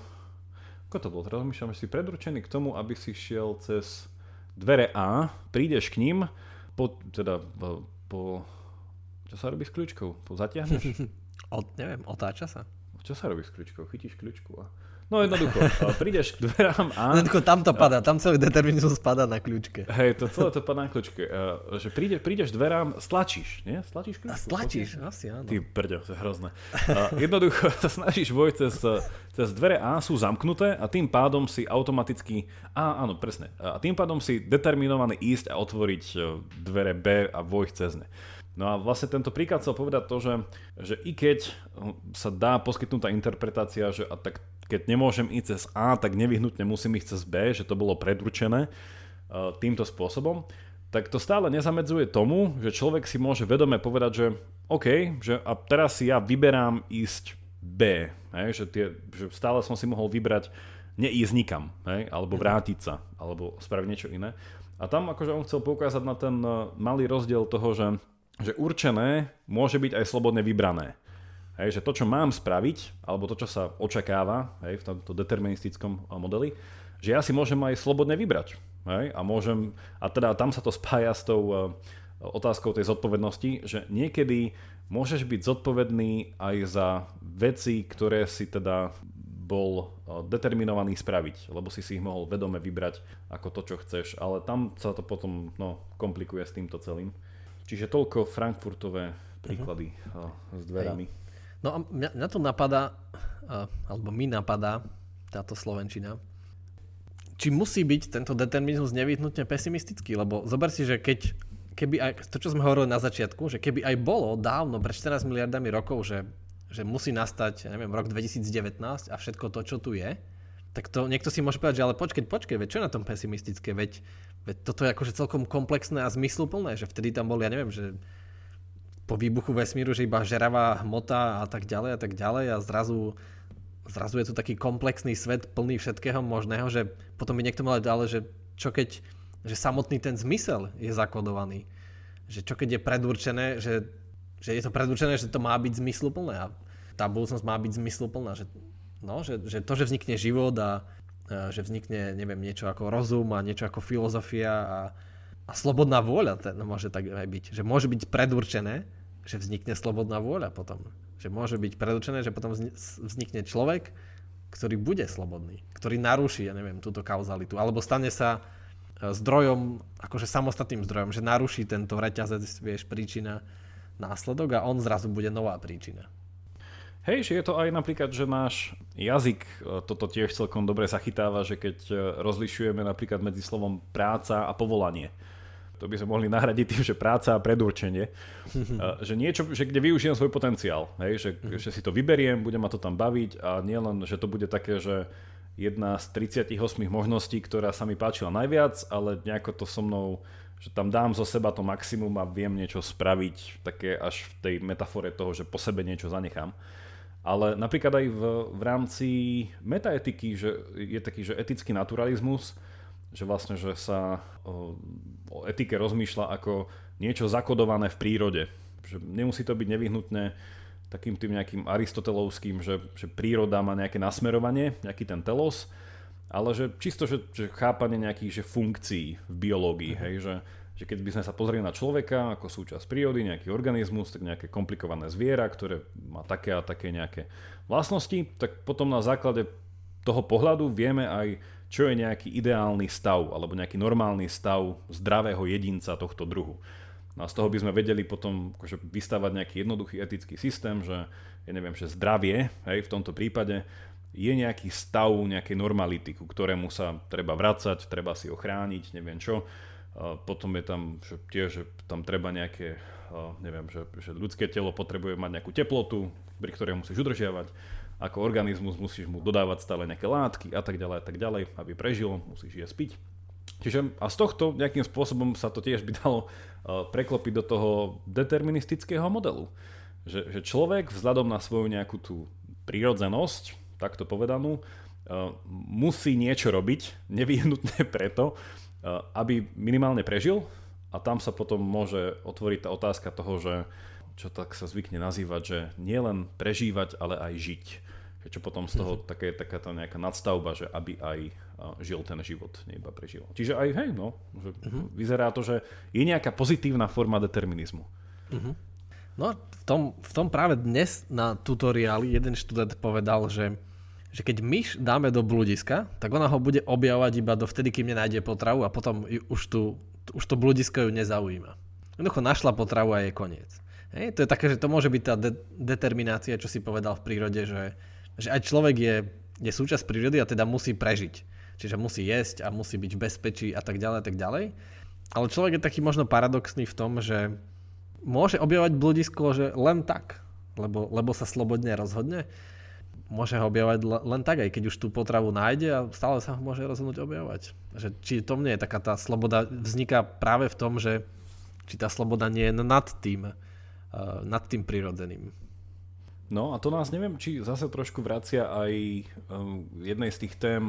ako to bolo, teraz myšľam, že si predurčený k tomu, aby si šiel cez dvere A, prídeš k ním, po, teda po, čo sa robí s kľúčkou? Po zatiahneš? Od, neviem, otáča sa. Čo sa robí s kľúčkou? Chytíš kľúčku a... No jednoducho, prídeš k dverám a... Jednoducho tam to padá, tam celý determinizmus padá na kľúčke. Hej, to celé to padá na kľúčke. Uh, že príde, prídeš dverám, stlačíš, nie? Stlačíš kľúčku? A stlačíš, asi áno. Ty prďo, to je hrozné. Uh, jednoducho sa snažíš vojť cez, cez dvere A, sú zamknuté a tým pádom si automaticky... Á, áno, presne. A tým pádom si determinovaný ísť a otvoriť dvere B a vojť cez ne. No a vlastne tento príklad chcel povedať to, že, že i keď sa dá poskytnúť tá interpretácia, že a tak keď nemôžem ísť cez A, tak nevyhnutne musím ísť cez B, že to bolo predručené uh, týmto spôsobom, tak to stále nezamedzuje tomu, že človek si môže vedome povedať, že OK, že a teraz si ja vyberám ísť B, hej, že, tie, že stále som si mohol vybrať neísť nikam, hej, alebo mhm. vrátiť sa, alebo spraviť niečo iné. A tam akože on chcel poukázať na ten malý rozdiel toho, že že určené môže byť aj slobodne vybrané. Hej, že to, čo mám spraviť, alebo to, čo sa očakáva hej, v tomto deterministickom modeli, že ja si môžem aj slobodne vybrať. Hej, a, môžem, a teda tam sa to spája s tou uh, otázkou tej zodpovednosti, že niekedy môžeš byť zodpovedný aj za veci, ktoré si teda bol uh, determinovaný spraviť, lebo si si ich mohol vedome vybrať ako to, čo chceš, ale tam sa to potom no, komplikuje s týmto celým. Čiže toľko frankfurtové príklady uh-huh. s dverami. Hej. No a mňa, mňa to napadá, uh, alebo mi napadá táto Slovenčina, či musí byť tento determinizmus nevyhnutne pesimistický, lebo zober si, že keď, keby aj, to čo sme hovorili na začiatku, že keby aj bolo dávno, pred 14 miliardami rokov, že, že musí nastať, ja neviem, rok 2019 a všetko to, čo tu je, tak to niekto si môže povedať, že ale počkej, počkej, veď čo je na tom pesimistické, veď Veď toto je akože celkom komplexné a zmysluplné, že vtedy tam bol, ja neviem, že po výbuchu vesmíru, že iba žeravá hmota a tak ďalej a tak ďalej a zrazu, zrazu je tu taký komplexný svet plný všetkého možného, že potom by niekto mal ale že čo keď, že samotný ten zmysel je zakodovaný. Že čo keď je predurčené, že, že je to predurčené, že to má byť zmysluplné a tá budúcnosť má byť zmysluplná, že, no, že, že to, že vznikne život a, že vznikne, neviem, niečo ako rozum a niečo ako filozofia a A slobodná vôľa ten môže tak aj byť. Že môže byť predurčené, že vznikne slobodná vôľa potom. Že môže byť predurčené, že potom vznikne človek, ktorý bude slobodný. Ktorý naruší, ja neviem, túto kauzalitu. Alebo stane sa e, zdrojom, akože samostatným zdrojom, že naruší tento reťazec, vieš, príčina, následok a on zrazu bude nová príčina. Hej, že je to aj napríklad, že náš jazyk e, toto tiež celkom dobre zachytáva, že keď e, rozlišujeme napríklad medzi slovom práca a povolanie. To by sme mohli nahradiť tým, že práca a predurčenie. E, že niečo, že kde využijem svoj potenciál. Hej, že, mhm. že si to vyberiem, bude ma to tam baviť a nielen, že to bude také, že jedna z 38 možností, ktorá sa mi páčila najviac, ale nejako to so mnou že tam dám zo seba to maximum a viem niečo spraviť, také až v tej metafore toho, že po sebe niečo zanechám. Ale napríklad aj v, v rámci metaetiky, že je taký, že etický naturalizmus, že vlastne, že sa o, o etike rozmýšľa ako niečo zakodované v prírode. Že nemusí to byť nevyhnutné takým tým nejakým aristotelovským, že, že príroda má nejaké nasmerovanie, nejaký ten telos, ale že čisto, že, že chápanie nejakých že funkcií v biológii, hej, že, že keď by sme sa pozreli na človeka ako súčasť prírody, nejaký organizmus, tak nejaké komplikované zviera, ktoré má také a také nejaké vlastnosti, tak potom na základe toho pohľadu vieme aj, čo je nejaký ideálny stav alebo nejaký normálny stav zdravého jedinca tohto druhu. No a z toho by sme vedeli potom akože vystavať nejaký jednoduchý etický systém, že ja neviem, že zdravie, hej, v tomto prípade, je nejaký stav nejakej normality, ku ktorému sa treba vracať, treba si ho chrániť, neviem čo potom je tam že tiež, že tam treba nejaké, neviem, že, že ľudské telo potrebuje mať nejakú teplotu, pri ktorej musíš udržiavať. Ako organizmus musíš mu dodávať stále nejaké látky a tak ďalej a tak ďalej, aby prežil, musíš jesť piť. Čiže a z tohto nejakým spôsobom sa to tiež by dalo preklopiť do toho deterministického modelu. Že, že človek vzhľadom na svoju nejakú tú prírodzenosť, takto povedanú, musí niečo robiť, nevyhnutné preto, aby minimálne prežil a tam sa potom môže otvoriť tá otázka toho, že čo tak sa zvykne nazývať, že nielen prežívať, ale aj žiť. Čo potom z toho mm-hmm. také, taká tá nejaká nadstavba, že aby aj eh, žil ten život, nie iba prežil. Čiže aj hej, no, že mm-hmm. vyzerá to, že je nejaká pozitívna forma determinizmu. Mm-hmm. No v tom, v tom práve dnes na tutoriáli jeden študent povedal, že že keď myš dáme do bludiska, tak ona ho bude objavovať iba do vtedy, kým nenájde potravu a potom už, tu, už to bludisko ju nezaujíma. Jednoducho našla potravu a je koniec. Hej, to je také, že to môže byť tá de- determinácia, čo si povedal v prírode, že, že aj človek je, je súčasť prírody a teda musí prežiť. Čiže musí jesť a musí byť v bezpečí a tak ďalej a tak ďalej. Ale človek je taký možno paradoxný v tom, že môže objavovať bludisko, že len tak, lebo, lebo sa slobodne rozhodne môže ho objavovať len tak, aj keď už tú potravu nájde a stále sa ho môže rozhodnúť objavovať. Že, či to mne je taká tá sloboda, vzniká práve v tom, že či tá sloboda nie je nad tým, uh, nad tým prirodzeným. No a to nás neviem, či zase trošku vracia aj um, jednej z tých tém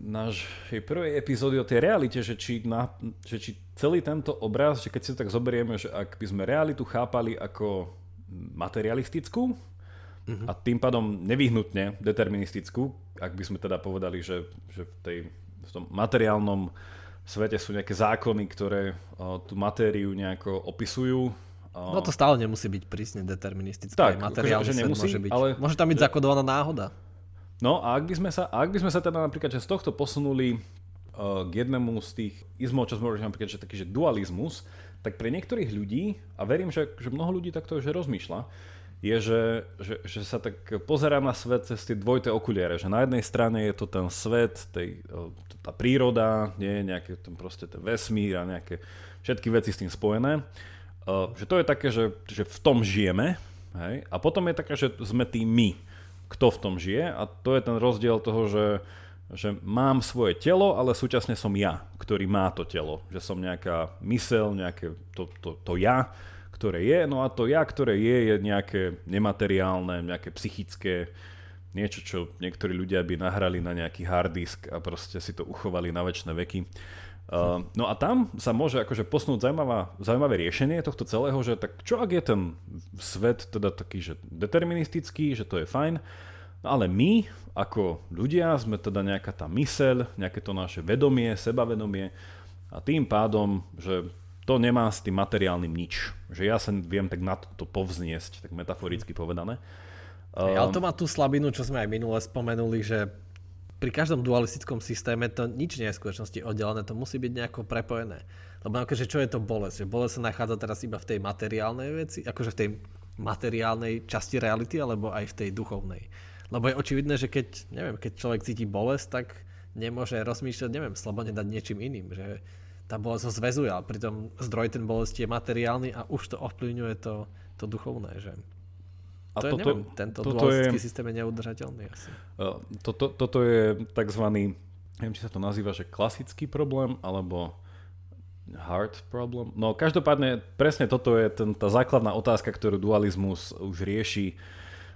našej prvej epizódy o tej realite, že či, na, že či celý tento obraz, že keď si to tak zoberieme, že ak by sme realitu chápali ako materialistickú, uh-huh. a tým pádom nevyhnutne deterministickú, ak by sme teda povedali, že, že v, tej, v tom materiálnom svete sú nejaké zákony, ktoré o, tú matériu nejako opisujú. O... No to stále nemusí byť prísne deterministické. Tak, materiálny že, že nemusí, môže, byť, ale, môže tam byť že... zakodovaná náhoda. No a ak by sme sa, ak by sme sa teda napríklad že z tohto posunuli uh, k jednému z tých izmov, čo sme hovorili napríklad, že taký že dualizmus, tak pre niektorých ľudí, a verím, že, že mnoho ľudí takto že rozmýšľa, je, že, že, že sa tak pozerá na svet cez tie dvojité okuliare, že na jednej strane je to ten svet, tej, tá príroda, nie nejaké ten proste ten vesmír a nejaké všetky veci s tým spojené. Že to je také, že, že v tom žijeme, hej? a potom je také, že sme tým my, kto v tom žije a to je ten rozdiel toho, že, že mám svoje telo, ale súčasne som ja, ktorý má to telo, že som nejaká mysel, nejaké to, to, to ja, ktoré je, no a to ja, ktoré je, je nejaké nemateriálne, nejaké psychické, niečo, čo niektorí ľudia by nahrali na nejaký hard disk a proste si to uchovali na väčšie veky. Uh, no a tam sa môže akože posnúť zaujímavá, zaujímavé riešenie tohto celého, že tak čo ak je ten svet teda taký, že deterministický, že to je fajn, no ale my ako ľudia sme teda nejaká tá myseľ, nejaké to naše vedomie, sebavedomie, A tým pádom, že to nemá s tým materiálnym nič. Že ja sa viem tak na to povzniesť, tak metaforicky povedané. Um, ale to má tú slabinu, čo sme aj minule spomenuli, že pri každom dualistickom systéme to nič nie je v skutočnosti oddelené, to musí byť nejako prepojené. Lebo akože čo je to bolesť? Že bolesť sa nachádza teraz iba v tej materiálnej veci, akože v tej materiálnej časti reality, alebo aj v tej duchovnej. Lebo je očividné, že keď, neviem, keď človek cíti bolesť, tak nemôže rozmýšľať, neviem, slobodne dať niečím iným, že tá bolesť ho zväzuje, ale pritom zdroj ten bolesti je materiálny a už to ovplyvňuje to, to duchovné, že a to toto, je, neviem, tento toto je, systém je neudržateľný asi. Uh, toto, toto je tzv. neviem, či sa to nazýva, že klasický problém, alebo hard problem. No každopádne presne toto je ten, tá základná otázka, ktorú dualizmus už rieši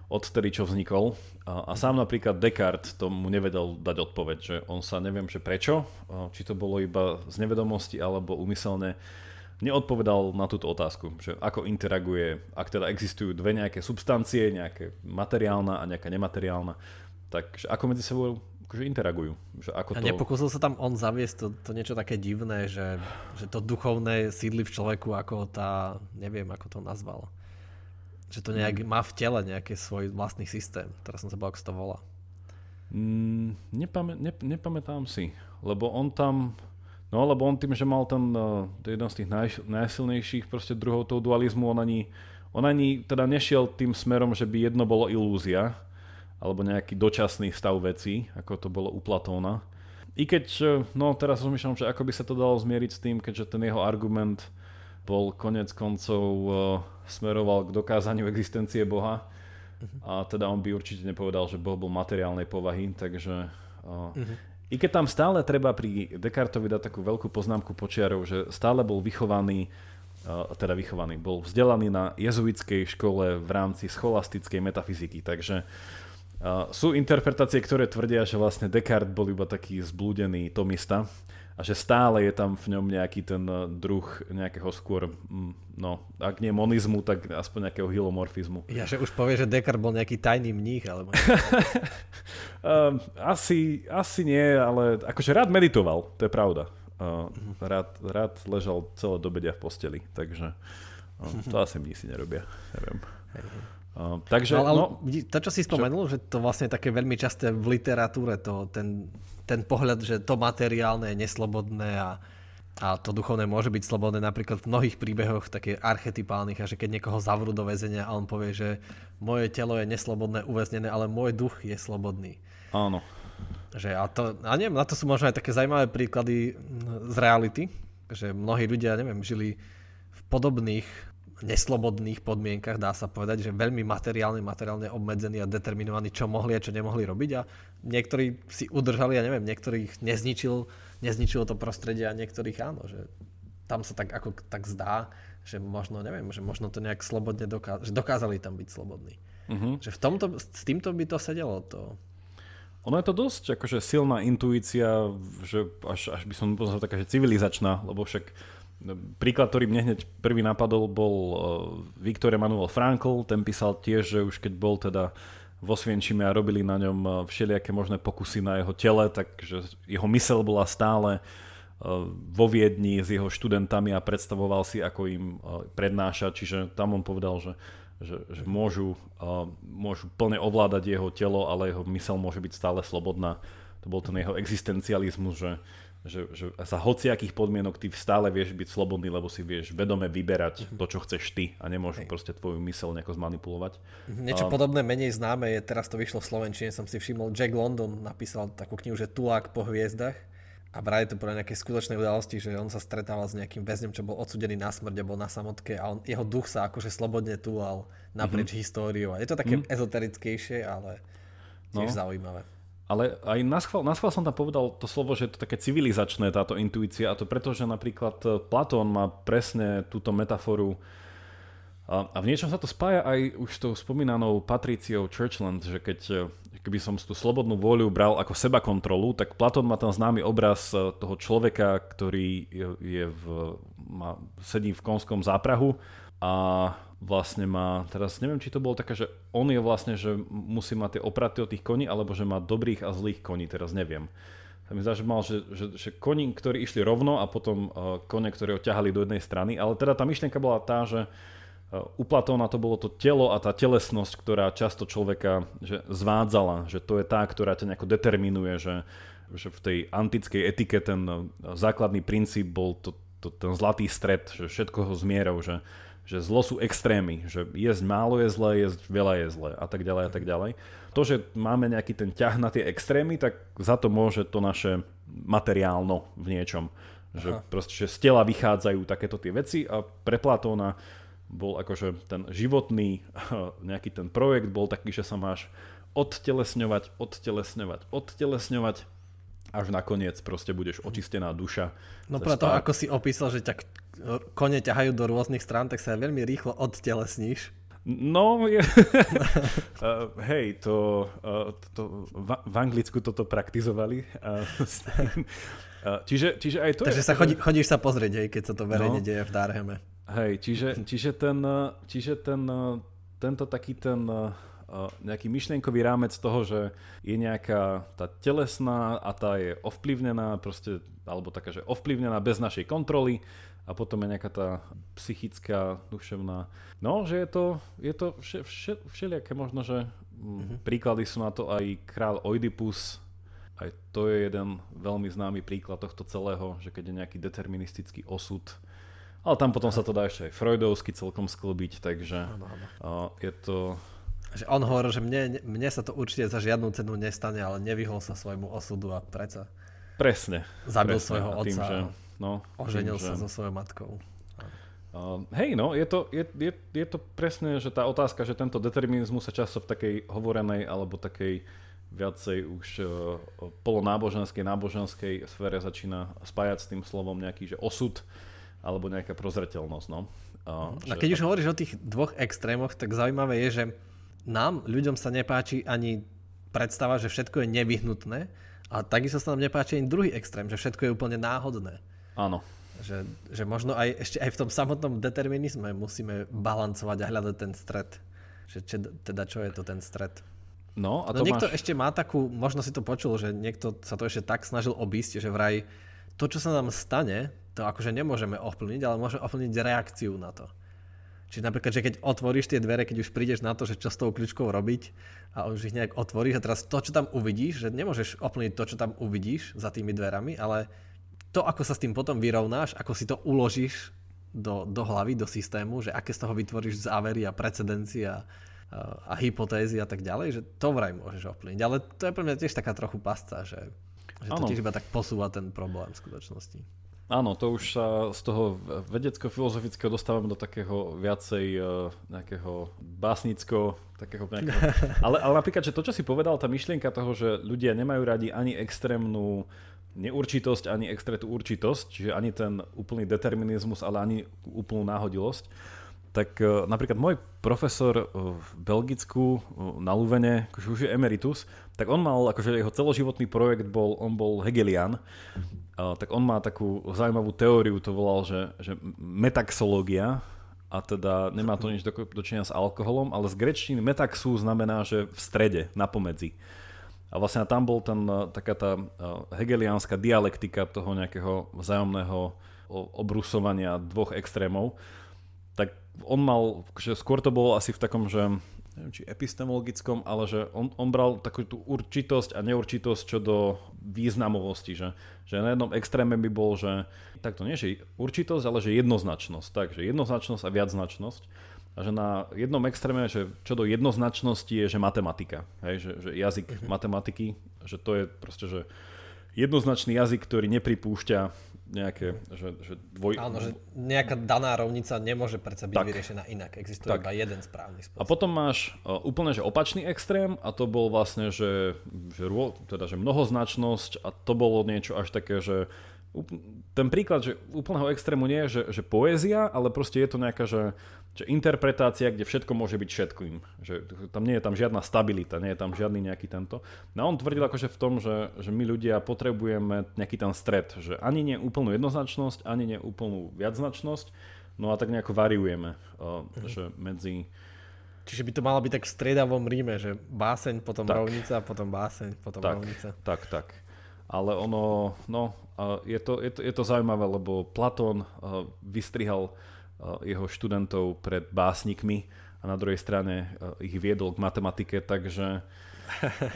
odtedy, čo vznikol. A, a sám napríklad Descartes tomu nevedel dať odpoveď, že on sa neviem, že prečo, či to bolo iba z nevedomosti alebo umyselne, neodpovedal na túto otázku, že ako interaguje, ak teda existujú dve nejaké substancie, nejaké materiálna a nejaká nemateriálna, takže ako medzi sebou akože interagujú. Že ako a to... nepokúsil sa tam on zaviesť to, to niečo také divné, že, že to duchovné sídli v človeku ako tá, neviem ako to nazval. Že to nejak mm. má v tele nejaký svoj vlastný systém. Teraz som sa bol, ako sa to volá. Mm, nepamä, ne, nepamätám si, lebo on tam No lebo on tým, že mal ten, uh, jeden z tých naj, najsilnejších proste druhov toho dualizmu, on ani, on ani teda nešiel tým smerom, že by jedno bolo ilúzia, alebo nejaký dočasný stav veci, ako to bolo u Platóna. I keď, uh, no teraz rozmýšľam, že ako by sa to dalo zmieriť s tým, keďže ten jeho argument bol konec koncov uh, smeroval k dokázaniu existencie Boha. Uh-huh. A teda on by určite nepovedal, že Boh bol materiálnej povahy, takže uh, uh-huh. I keď tam stále treba pri Descartovi dať takú veľkú poznámku počiarov, že stále bol vychovaný, teda vychovaný, bol vzdelaný na jezuitskej škole v rámci scholastickej metafyziky, takže sú interpretácie, ktoré tvrdia, že vlastne Descartes bol iba taký zblúdený tomista, a že stále je tam v ňom nejaký ten eh, druh nejakého skôr, mm, no, ak nie monizmu, tak aspoň nejakého hilomorfizmu. Ja, že už povie, že Descartes bol nejaký tajný mních, alebo... um, asi, asi nie, ale akože rád meditoval, to je pravda. Uh, rád, rád ležal celé dobedia v posteli, takže uh, to asi mnísi nerobia, neviem. Uh, takže, no, ale no, to, čo si spomenul, čo? že to vlastne je také veľmi časté v literatúre, to, ten, ten pohľad, že to materiálne je neslobodné a, a to duchovné môže byť slobodné napríklad v mnohých príbehoch také archetypálnych a že keď niekoho zavrú do väzenia a on povie, že moje telo je neslobodné, uväznené, ale môj duch je slobodný. Áno. Že a, to, a neviem, na to sú možno aj také zaujímavé príklady z reality, že mnohí ľudia, neviem, žili v podobných neslobodných podmienkach, dá sa povedať, že veľmi materiálne, materiálne obmedzení a determinovaní, čo mohli a čo nemohli robiť a niektorí si udržali, ja neviem, niektorých nezničil, nezničilo to prostredie a niektorých áno, že tam sa tak ako tak zdá, že možno, neviem, že možno to nejak slobodne dokázali, že dokázali tam byť slobodní. Uh-huh. Že v tomto, s týmto by to sedelo, to, ono je to dosť akože silná intuícia, že až, až by som povedal taká, že civilizačná, lebo však Príklad, ktorý mne hneď prvý napadol, bol uh, Viktor Emanuel Frankl. Ten písal tiež, že už keď bol teda vo Svienčime a robili na ňom uh, všelijaké možné pokusy na jeho tele, takže jeho mysel bola stále uh, vo Viedni s jeho študentami a predstavoval si, ako im prednáša. Čiže tam on povedal, že, že, že môžu, môžu plne ovládať jeho telo, ale jeho mysel môže byť stále slobodná. To bol ten jeho existencializmus, že že, že za hociakých podmienok ty stále vieš byť slobodný, lebo si vieš vedome vyberať mm-hmm. to, čo chceš ty a nemôžu Hej. proste tvoju mysel nejako zmanipulovať. Mhm. Niečo um, podobné, menej známe je, teraz to vyšlo v Slovenčine, som si všimol, Jack London napísal takú knihu, že Tulák po hviezdach a vraj to pre nejaké skutočné udalosti, že on sa stretával s nejakým väzňom, čo bol odsudený na smrť a bol na samotke a on, jeho duch sa akože slobodne túlal naprieč mm-hmm. históriou. A je to také mm-hmm. ezoterickejšie, ale tiež no. zaujímavé. Ale aj na schvál, na schvál som tam povedal to slovo, že je to také civilizačné, táto intuícia, a to preto, že napríklad e, Platón má presne túto metaforu. A, a v niečom sa to spája aj už tou spomínanou Patriciou Churchland, že keď e, keby som tú slobodnú vôľu bral ako seba kontrolu, tak Platón má ten známy obraz e, toho človeka, ktorý je v, má, sedí v konskom záprahu a vlastne má, teraz neviem, či to bolo také, že on je vlastne, že musí mať tie opraty od tých koní, alebo že má dobrých a zlých koní, teraz neviem. sa mi zdá, že mal, že, že, že koní, ktorí išli rovno a potom uh, kone, ktorí ho ťahali do jednej strany, ale teda tá myšlienka bola tá, že uh, u Platóna to bolo to telo a tá telesnosť, ktorá často človeka že zvádzala, že to je tá, ktorá ťa nejako determinuje, že, že v tej antickej etike ten uh, základný princíp bol to, to, ten zlatý stred, že všetko ho zmierou, že že zlo sú extrémy, že jesť málo je zlé, jesť veľa je zlé a tak ďalej a tak ďalej. To, že máme nejaký ten ťah na tie extrémy, tak za to môže to naše materiálno v niečom. Že Aha. proste, že z tela vychádzajú takéto tie veci a pre Platóna bol akože ten životný nejaký ten projekt bol taký, že sa máš odtelesňovať, odtelesňovať, odtelesňovať až nakoniec proste budeš očistená duša. No preto, ako si opísal, že ťa kone ťahajú do rôznych strán, tak sa veľmi rýchlo odtelesníš. No, je, uh, hej, to, uh, to v, v Anglicku toto praktizovali. Uh, čiže, čiže aj to Takže je... sa chodí, chodíš sa pozrieť, hej, keď sa to verejne no, deje v Darheme. Hej, čiže, čiže, ten, čiže ten, tento taký ten nejaký myšlienkový rámec toho, že je nejaká tá telesná a tá je ovplyvnená, proste, alebo taká, že ovplyvnená bez našej kontroly a potom je nejaká tá psychická, duševná. No, že je to, je to vše, vše, všelijaké možno, že mm-hmm. príklady sú na to aj král Oedipus, aj to je jeden veľmi známy príklad tohto celého, že keď je nejaký deterministický osud, ale tam potom sa to dá ešte aj freudovsky celkom sklbiť, takže ano, ano. Je to... Že on hovoril, že mne, mne sa to určite za žiadnu cenu nestane, ale nevyhol sa svojmu osudu a predsa Presne. Zabil presne. svojho otca. Tým, že No, Oženil tým, sa že... so svojou matkou. Uh, hej, no, je to, je, je, je to presne, že tá otázka, že tento determinizmus sa často v takej hovorenej alebo takej viacej už uh, polonáboženskej, náboženskej sfére začína spájať s tým slovom nejaký že osud alebo nejaká prozreteľnosť. No. Uh, a keď že... už hovoríš o tých dvoch extrémoch, tak zaujímavé je, že nám, ľuďom sa nepáči ani predstava, že všetko je nevyhnutné a takisto sa nám nepáči ani druhý extrém, že všetko je úplne náhodné. Áno. Že, že možno aj ešte aj v tom samotnom determinizme musíme balancovať a hľadať ten stred. Že či, teda čo je to ten stred. No, a no to niekto máš... ešte má takú, možno si to počul, že niekto sa to ešte tak snažil obísť, že vraj to, čo sa nám stane, to akože nemôžeme ovplyvniť, ale môžeme ovplyvniť reakciu na to. Čiže napríklad, že keď otvoríš tie dvere, keď už prídeš na to, že čo s tou kľúčkou robiť a už ich nejak otvoríš a teraz to, čo tam uvidíš, že nemôžeš ovplyvniť to, čo tam uvidíš za tými dverami, ale to, ako sa s tým potom vyrovnáš, ako si to uložíš do, do hlavy, do systému, že aké z toho vytvoríš závery a precedencie a, a, a hypotézy a tak ďalej, že to vraj môžeš ovplyvniť. Ale to je pre mňa tiež taká trochu pasca, že, že to tiež iba tak posúva ten problém v skutočnosti. Áno, to už sa z toho vedecko-filozofického dostávame do takého viacej uh, nejakého básnicko, takého nejakého... Ale, ale napríklad, že to, čo si povedal, tá myšlienka toho, že ľudia nemajú radi ani extrémnu neurčitosť, ani extrétnu určitosť, čiže ani ten úplný determinizmus, ale ani úplnú náhodilosť. Tak uh, napríklad môj profesor uh, v Belgicku uh, na Luvene, akože už je emeritus, tak on mal, akože jeho celoživotný projekt bol, on bol Hegelian, tak on má takú zaujímavú teóriu, to volal, že, že metaxológia, a teda nemá to nič do, dočenia s alkoholom, ale z grečtiny metaxu znamená, že v strede, na pomedzi. A vlastne tam bol ten, eh, taká tá eh, hegeliánska dialektika toho nejakého vzájomného obrusovania dvoch extrémov. Tak on mal, že skôr to bolo asi v takom, že neviem, či epistemologickom, ale že on, on bral takú tú určitosť a neurčitosť čo do významovosti, že, že na jednom extréme by bol, že takto nie, že určitosť, ale že jednoznačnosť, takže jednoznačnosť a viacznačnosť a že na jednom extréme, že čo do jednoznačnosti je, že matematika, hej, že, že jazyk uh-huh. matematiky, že to je proste, že jednoznačný jazyk, ktorý nepripúšťa nejaké, že, že dvoj... Áno, že nejaká daná rovnica nemôže predsa byť tak, vyriešená inak. Existuje tak. iba jeden správny spôsob. A potom máš uh, úplne že opačný extrém a to bol vlastne, že, že, teda, že mnohoznačnosť a to bolo niečo až také, že ten príklad, že úplného extrému nie je, že, že poézia, ale proste je to nejaká, že, že interpretácia, kde všetko môže byť všetkým. Že tam nie je tam žiadna stabilita, nie je tam žiadny nejaký tento. No a on tvrdil akože v tom, že, že my ľudia potrebujeme nejaký ten stred, že ani nie úplnú jednoznačnosť, ani nie úplnú viacznačnosť, no a tak nejako variujeme, uh, mhm. že medzi... Čiže by to malo byť tak v striedavom ríme, že báseň, potom tak. rovnica, potom báseň, potom tak, rovnica. Tak, tak. ale ono, no, je to, je to, je to zaujímavé, lebo Platón vystrihal jeho študentov pred básnikmi a na druhej strane ich viedol k matematike, takže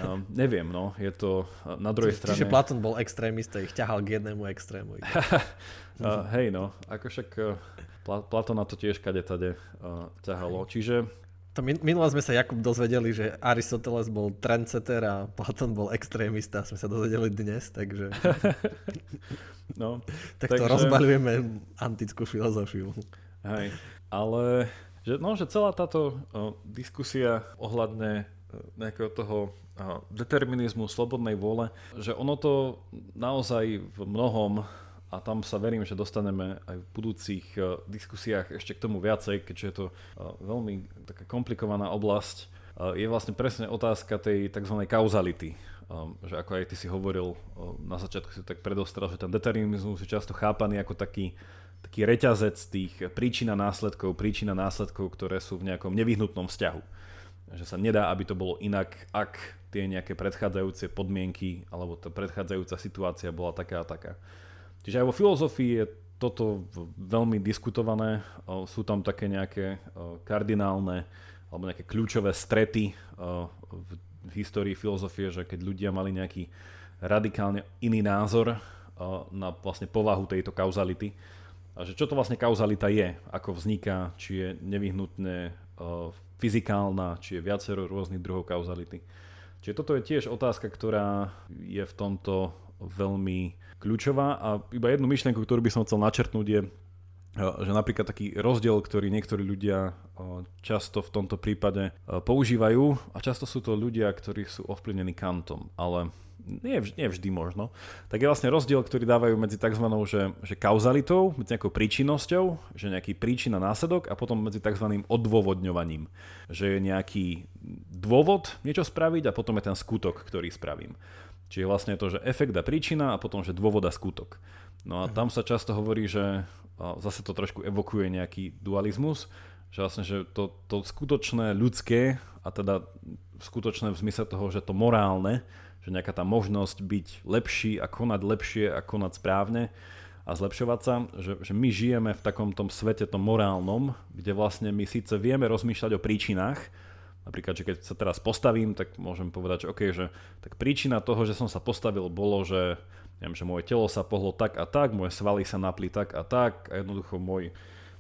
um, neviem, no, je to na druhej Čiže, strane... Čiže Platón bol extrémista, ich ťahal k jednému extrému. uh, hej, no, ako však uh, Platona to tiež kade tade uh, ťahalo, čiže to minule sme sa Jakub dozvedeli, že Aristoteles bol trendsetter a Platón bol extrémista. Sme sa dozvedeli dnes, takže... no, tak takže... to rozbaľujeme antickú filozofiu. Hej, ale že, no, že celá táto o, diskusia ohľadne nejakého toho determinizmu, slobodnej vôle, že ono to naozaj v mnohom a tam sa verím, že dostaneme aj v budúcich uh, diskusiách ešte k tomu viacej, keďže je to uh, veľmi taká komplikovaná oblasť. Je vlastne presne otázka tej tzv. kauzality. Že ako aj ty si hovoril na začiatku si tak predostral, že ten determinizmus je často chápaný ako taký, taký reťazec tých príčin a následkov, príčin a následkov, ktoré sú v nejakom nevyhnutnom vzťahu. Že sa nedá, aby to bolo inak, ak tie nejaké predchádzajúce podmienky alebo tá predchádzajúca situácia bola taká a taká. Čiže aj vo filozofii je toto veľmi diskutované. Sú tam také nejaké kardinálne alebo nejaké kľúčové strety v histórii filozofie, že keď ľudia mali nejaký radikálne iný názor na vlastne povahu tejto kauzality, a že čo to vlastne kauzalita je, ako vzniká, či je nevyhnutne fyzikálna, či je viacero rôznych druhov kauzality. Čiže toto je tiež otázka, ktorá je v tomto veľmi kľúčová. A iba jednu myšlienku, ktorú by som chcel načrtnúť je, eh, že napríklad taký rozdiel, ktorý niektorí ľudia eh, často v tomto prípade eh, používajú. A často sú to ľudia, ktorí sú ovplyvnení kantom, ale nie, nie vždy možno, tak je vlastne rozdiel, ktorý dávajú medzi tzv. Že, že kauzalitou, medzi nejakou príčinnosťou, že nejaký príčina následok a potom medzi tzv. odôvodňovaním, že je nejaký dôvod niečo spraviť a potom je ten skutok, ktorý spravím. Čiže vlastne to, že efekt a príčina a potom, že dôvod a skutok. No a mhm. tam sa často hovorí, že zase to trošku evokuje nejaký dualizmus, že vlastne, že to, to skutočné ľudské a teda skutočné v zmysle toho, že to morálne, že nejaká tá možnosť byť lepší a konať lepšie a konať správne a zlepšovať sa, že, že my žijeme v takom tom svete, tom morálnom, kde vlastne my síce vieme rozmýšľať o príčinách, Napríklad, že keď sa teraz postavím, tak môžem povedať, že OK, že tak príčina toho, že som sa postavil, bolo, že, neviem, že moje telo sa pohlo tak a tak, moje svaly sa napli tak a tak a jednoducho môj,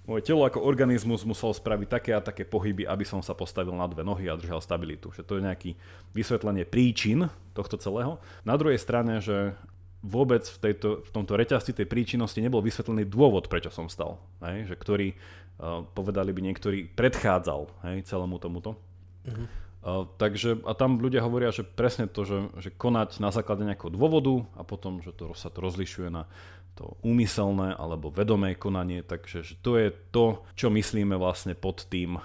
moje telo ako organizmus musel spraviť také a také pohyby, aby som sa postavil na dve nohy a držal stabilitu. Že to je nejaký vysvetlenie príčin tohto celého. Na druhej strane, že vôbec v, tejto, v tomto reťazci tej príčinnosti nebol vysvetlený dôvod, prečo som stal. Hej? Že ktorý, uh, povedali by niektorí, predchádzal hej, celému tomuto. Uh-huh. Uh, takže a tam ľudia hovoria, že presne to, že, že konať na základe nejakého dôvodu a potom, že to sa to rozlišuje na to úmyselné alebo vedomé konanie, takže že to je to, čo myslíme vlastne pod tým,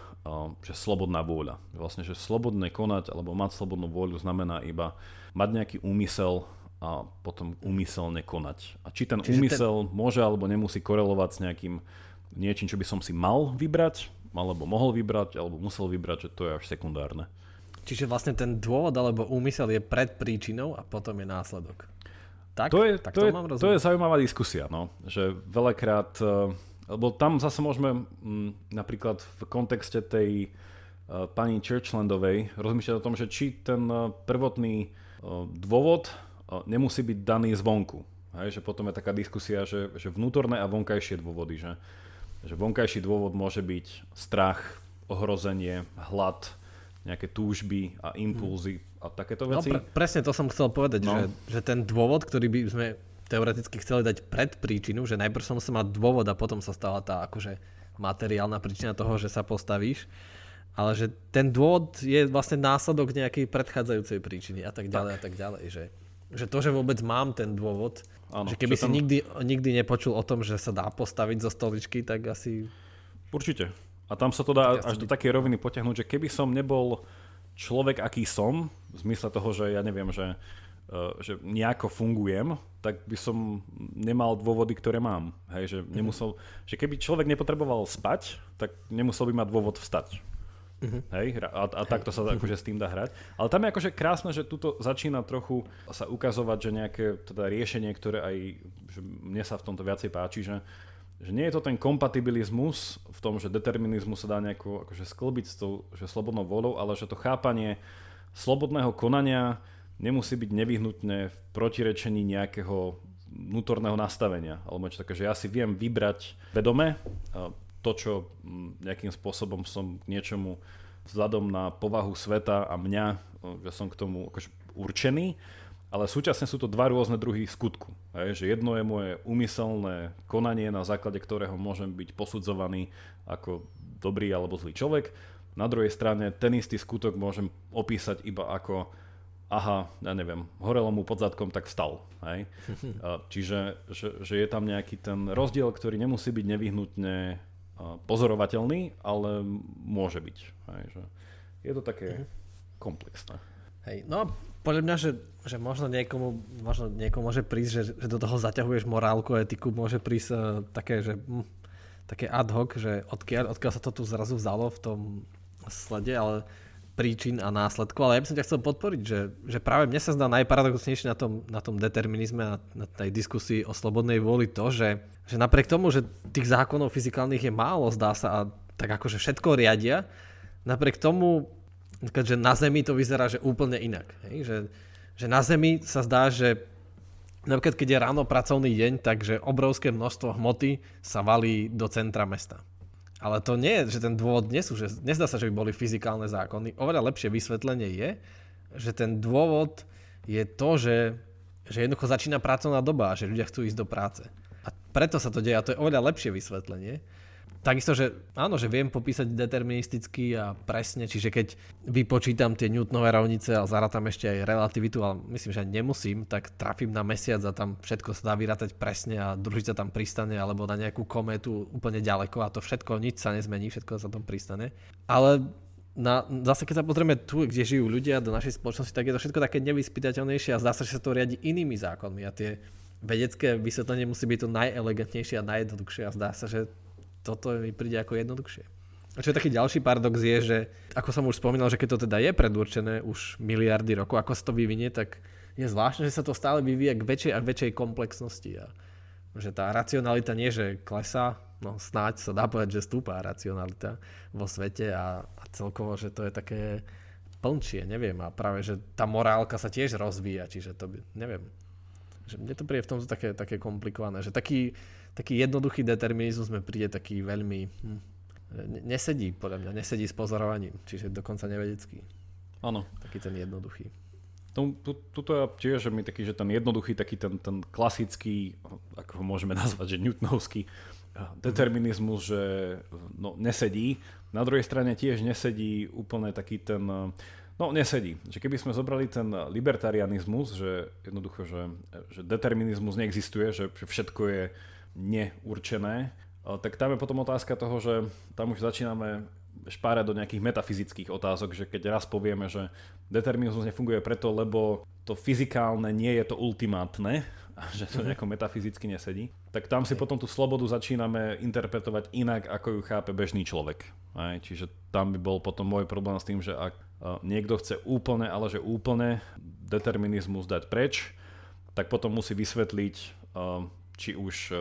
že slobodná vôľa. Vlastne, že slobodné konať alebo mať slobodnú vôľu znamená iba mať nejaký úmysel a potom úmyselne konať. A či ten Čiže úmysel ten... môže alebo nemusí korelovať s nejakým niečím, čo by som si mal vybrať, alebo mohol vybrať, alebo musel vybrať, že to je až sekundárne. Čiže vlastne ten dôvod alebo úmysel je pred príčinou a potom je následok. Tak? To je, tak to, to, je, to je zaujímavá diskusia, no. že veľakrát, eh, lebo tam zase môžeme m, mm, napríklad v kontexte tej uh, pani Churchlandovej rozmýšľať o tom, že či ten uh, prvotný uh, dôvod uh, nemusí byť daný zvonku. Hej, že potom je taká diskusia, že, že vnútorné a vonkajšie dôvody, že že vonkajší dôvod môže byť strach, ohrozenie, hlad, nejaké túžby a impulzy a takéto veci. No, pre, presne to som chcel povedať, no. že, že ten dôvod, ktorý by sme teoreticky chceli dať pred príčinu, že najprv som musel mať dôvod a potom sa stala tá akože materiálna príčina toho, že sa postavíš, ale že ten dôvod je vlastne následok nejakej predchádzajúcej príčiny a tak ďalej tak. a tak ďalej, že, že to, že vôbec mám ten dôvod, Áno, že keby si tam... nikdy, nikdy nepočul o tom, že sa dá postaviť zo stoličky, tak asi... Určite. A tam sa to dá až do takej roviny potiahnuť, že keby som nebol človek, aký som, v zmysle toho, že ja neviem, že, uh, že nejako fungujem, tak by som nemal dôvody, ktoré mám. Hej, že, mhm. nemusel, mm-hmm. že keby človek nepotreboval spať, tak nemusel by mať dôvod vstať. Uh-huh. Hej, a, a takto sa akože s tým dá hrať. Ale tam je akože krásne, že tuto začína trochu sa ukazovať, že nejaké teda riešenie, ktoré aj že mne sa v tomto viacej páči, že, že nie je to ten kompatibilizmus v tom, že determinizmus sa dá nejako akože sklbiť s tou že slobodnou voľou, ale že to chápanie slobodného konania nemusí byť nevyhnutne v protirečení nejakého vnútorného nastavenia. Alebo čo také, že ja si viem vybrať vedome to, čo nejakým spôsobom som k niečomu vzhľadom na povahu sveta a mňa, že som k tomu akože určený, ale súčasne sú to dva rôzne druhy skutku. Hej, že jedno je moje úmyselné konanie, na základe ktorého môžem byť posudzovaný ako dobrý alebo zlý človek. Na druhej strane ten istý skutok môžem opísať iba ako aha, ja neviem, horelo mu pod zadkom, tak vstal. Hej? Čiže že, že je tam nejaký ten rozdiel, ktorý nemusí byť nevyhnutne pozorovateľný, ale môže byť. Hej? Že je to také uh-huh. komplexné. Hej, no podľa mňa, že, že možno, niekomu, možno niekomu môže prísť, že, že do toho zaťahuješ morálku, etiku, môže prísť uh, také, že hm, také ad hoc, že odkiaľ, odkiaľ sa to tu zrazu vzalo v tom slede, ale príčin a následkov, ale ja by som ťa chcel podporiť, že, že práve mne sa zdá najparadoxnejšie na tom, na tom determinizme a na tej diskusii o slobodnej vôli to, že, že napriek tomu, že tých zákonov fyzikálnych je málo, zdá sa, a tak akože všetko riadia, napriek tomu, že na Zemi to vyzerá, že úplne inak. Hej? Že, že na Zemi sa zdá, že napríklad keď je ráno pracovný deň, takže obrovské množstvo hmoty sa valí do centra mesta. Ale to nie je, že ten dôvod nie sú, že nezdá sa, že by boli fyzikálne zákony. Oveľa lepšie vysvetlenie je, že ten dôvod je to, že, že jednoducho začína pracovná doba a že ľudia chcú ísť do práce. A preto sa to deje a to je oveľa lepšie vysvetlenie. Takisto, že áno, že viem popísať deterministicky a presne, čiže keď vypočítam tie Newtonové rovnice a zarátam ešte aj relativitu, ale myslím, že nemusím, tak trafím na mesiac a tam všetko sa dá vyrátať presne a družica tam pristane alebo na nejakú kométu úplne ďaleko a to všetko, nič sa nezmení, všetko sa tam pristane. Ale na, zase keď sa pozrieme tu, kde žijú ľudia do našej spoločnosti, tak je to všetko také nevyspytateľnejšie a zdá sa, že sa to riadi inými zákonmi a tie vedecké vysvetlenie musí byť to najelegantnejšie a najjednoduchšie a zdá sa, že toto mi príde ako jednoduchšie. A čo je taký ďalší paradox je, že ako som už spomínal, že keď to teda je predurčené už miliardy rokov, ako sa to vyvinie, tak je zvláštne, že sa to stále vyvíja k väčšej a väčšej komplexnosti. A že tá racionalita nie, že klesá, no snáď sa dá povedať, že stúpa racionalita vo svete a, a celkovo, že to je také plnčie, neviem. A práve, že tá morálka sa tiež rozvíja, čiže to by, neviem. Že mne to príde v tomto také, také komplikované, že taký, taký jednoduchý determinizmus mi príde taký veľmi... Hm, nesedí, podľa mňa, nesedí s pozorovaním, čiže dokonca nevedecký. Áno. Taký ten jednoduchý. Tuto je tiež mi taký, že ten jednoduchý, taký ten, ten klasický, ako ho môžeme nazvať, že newtonovský determinizmus, že no, nesedí. Na druhej strane tiež nesedí úplne taký ten, no nesedí. Že keby sme zobrali ten libertarianizmus, že jednoducho, že, že determinizmus neexistuje, že, že všetko je neurčené, tak tam je potom otázka toho, že tam už začíname špárať do nejakých metafyzických otázok, že keď raz povieme, že determinizmus nefunguje preto, lebo to fyzikálne nie je to ultimátne, a že to mhm. nejako metafyzicky nesedí, tak tam si potom tú slobodu začíname interpretovať inak, ako ju chápe bežný človek. Aj, čiže tam by bol potom môj problém s tým, že ak niekto chce úplne, ale že úplne determinizmus dať preč, tak potom musí vysvetliť či už e, e,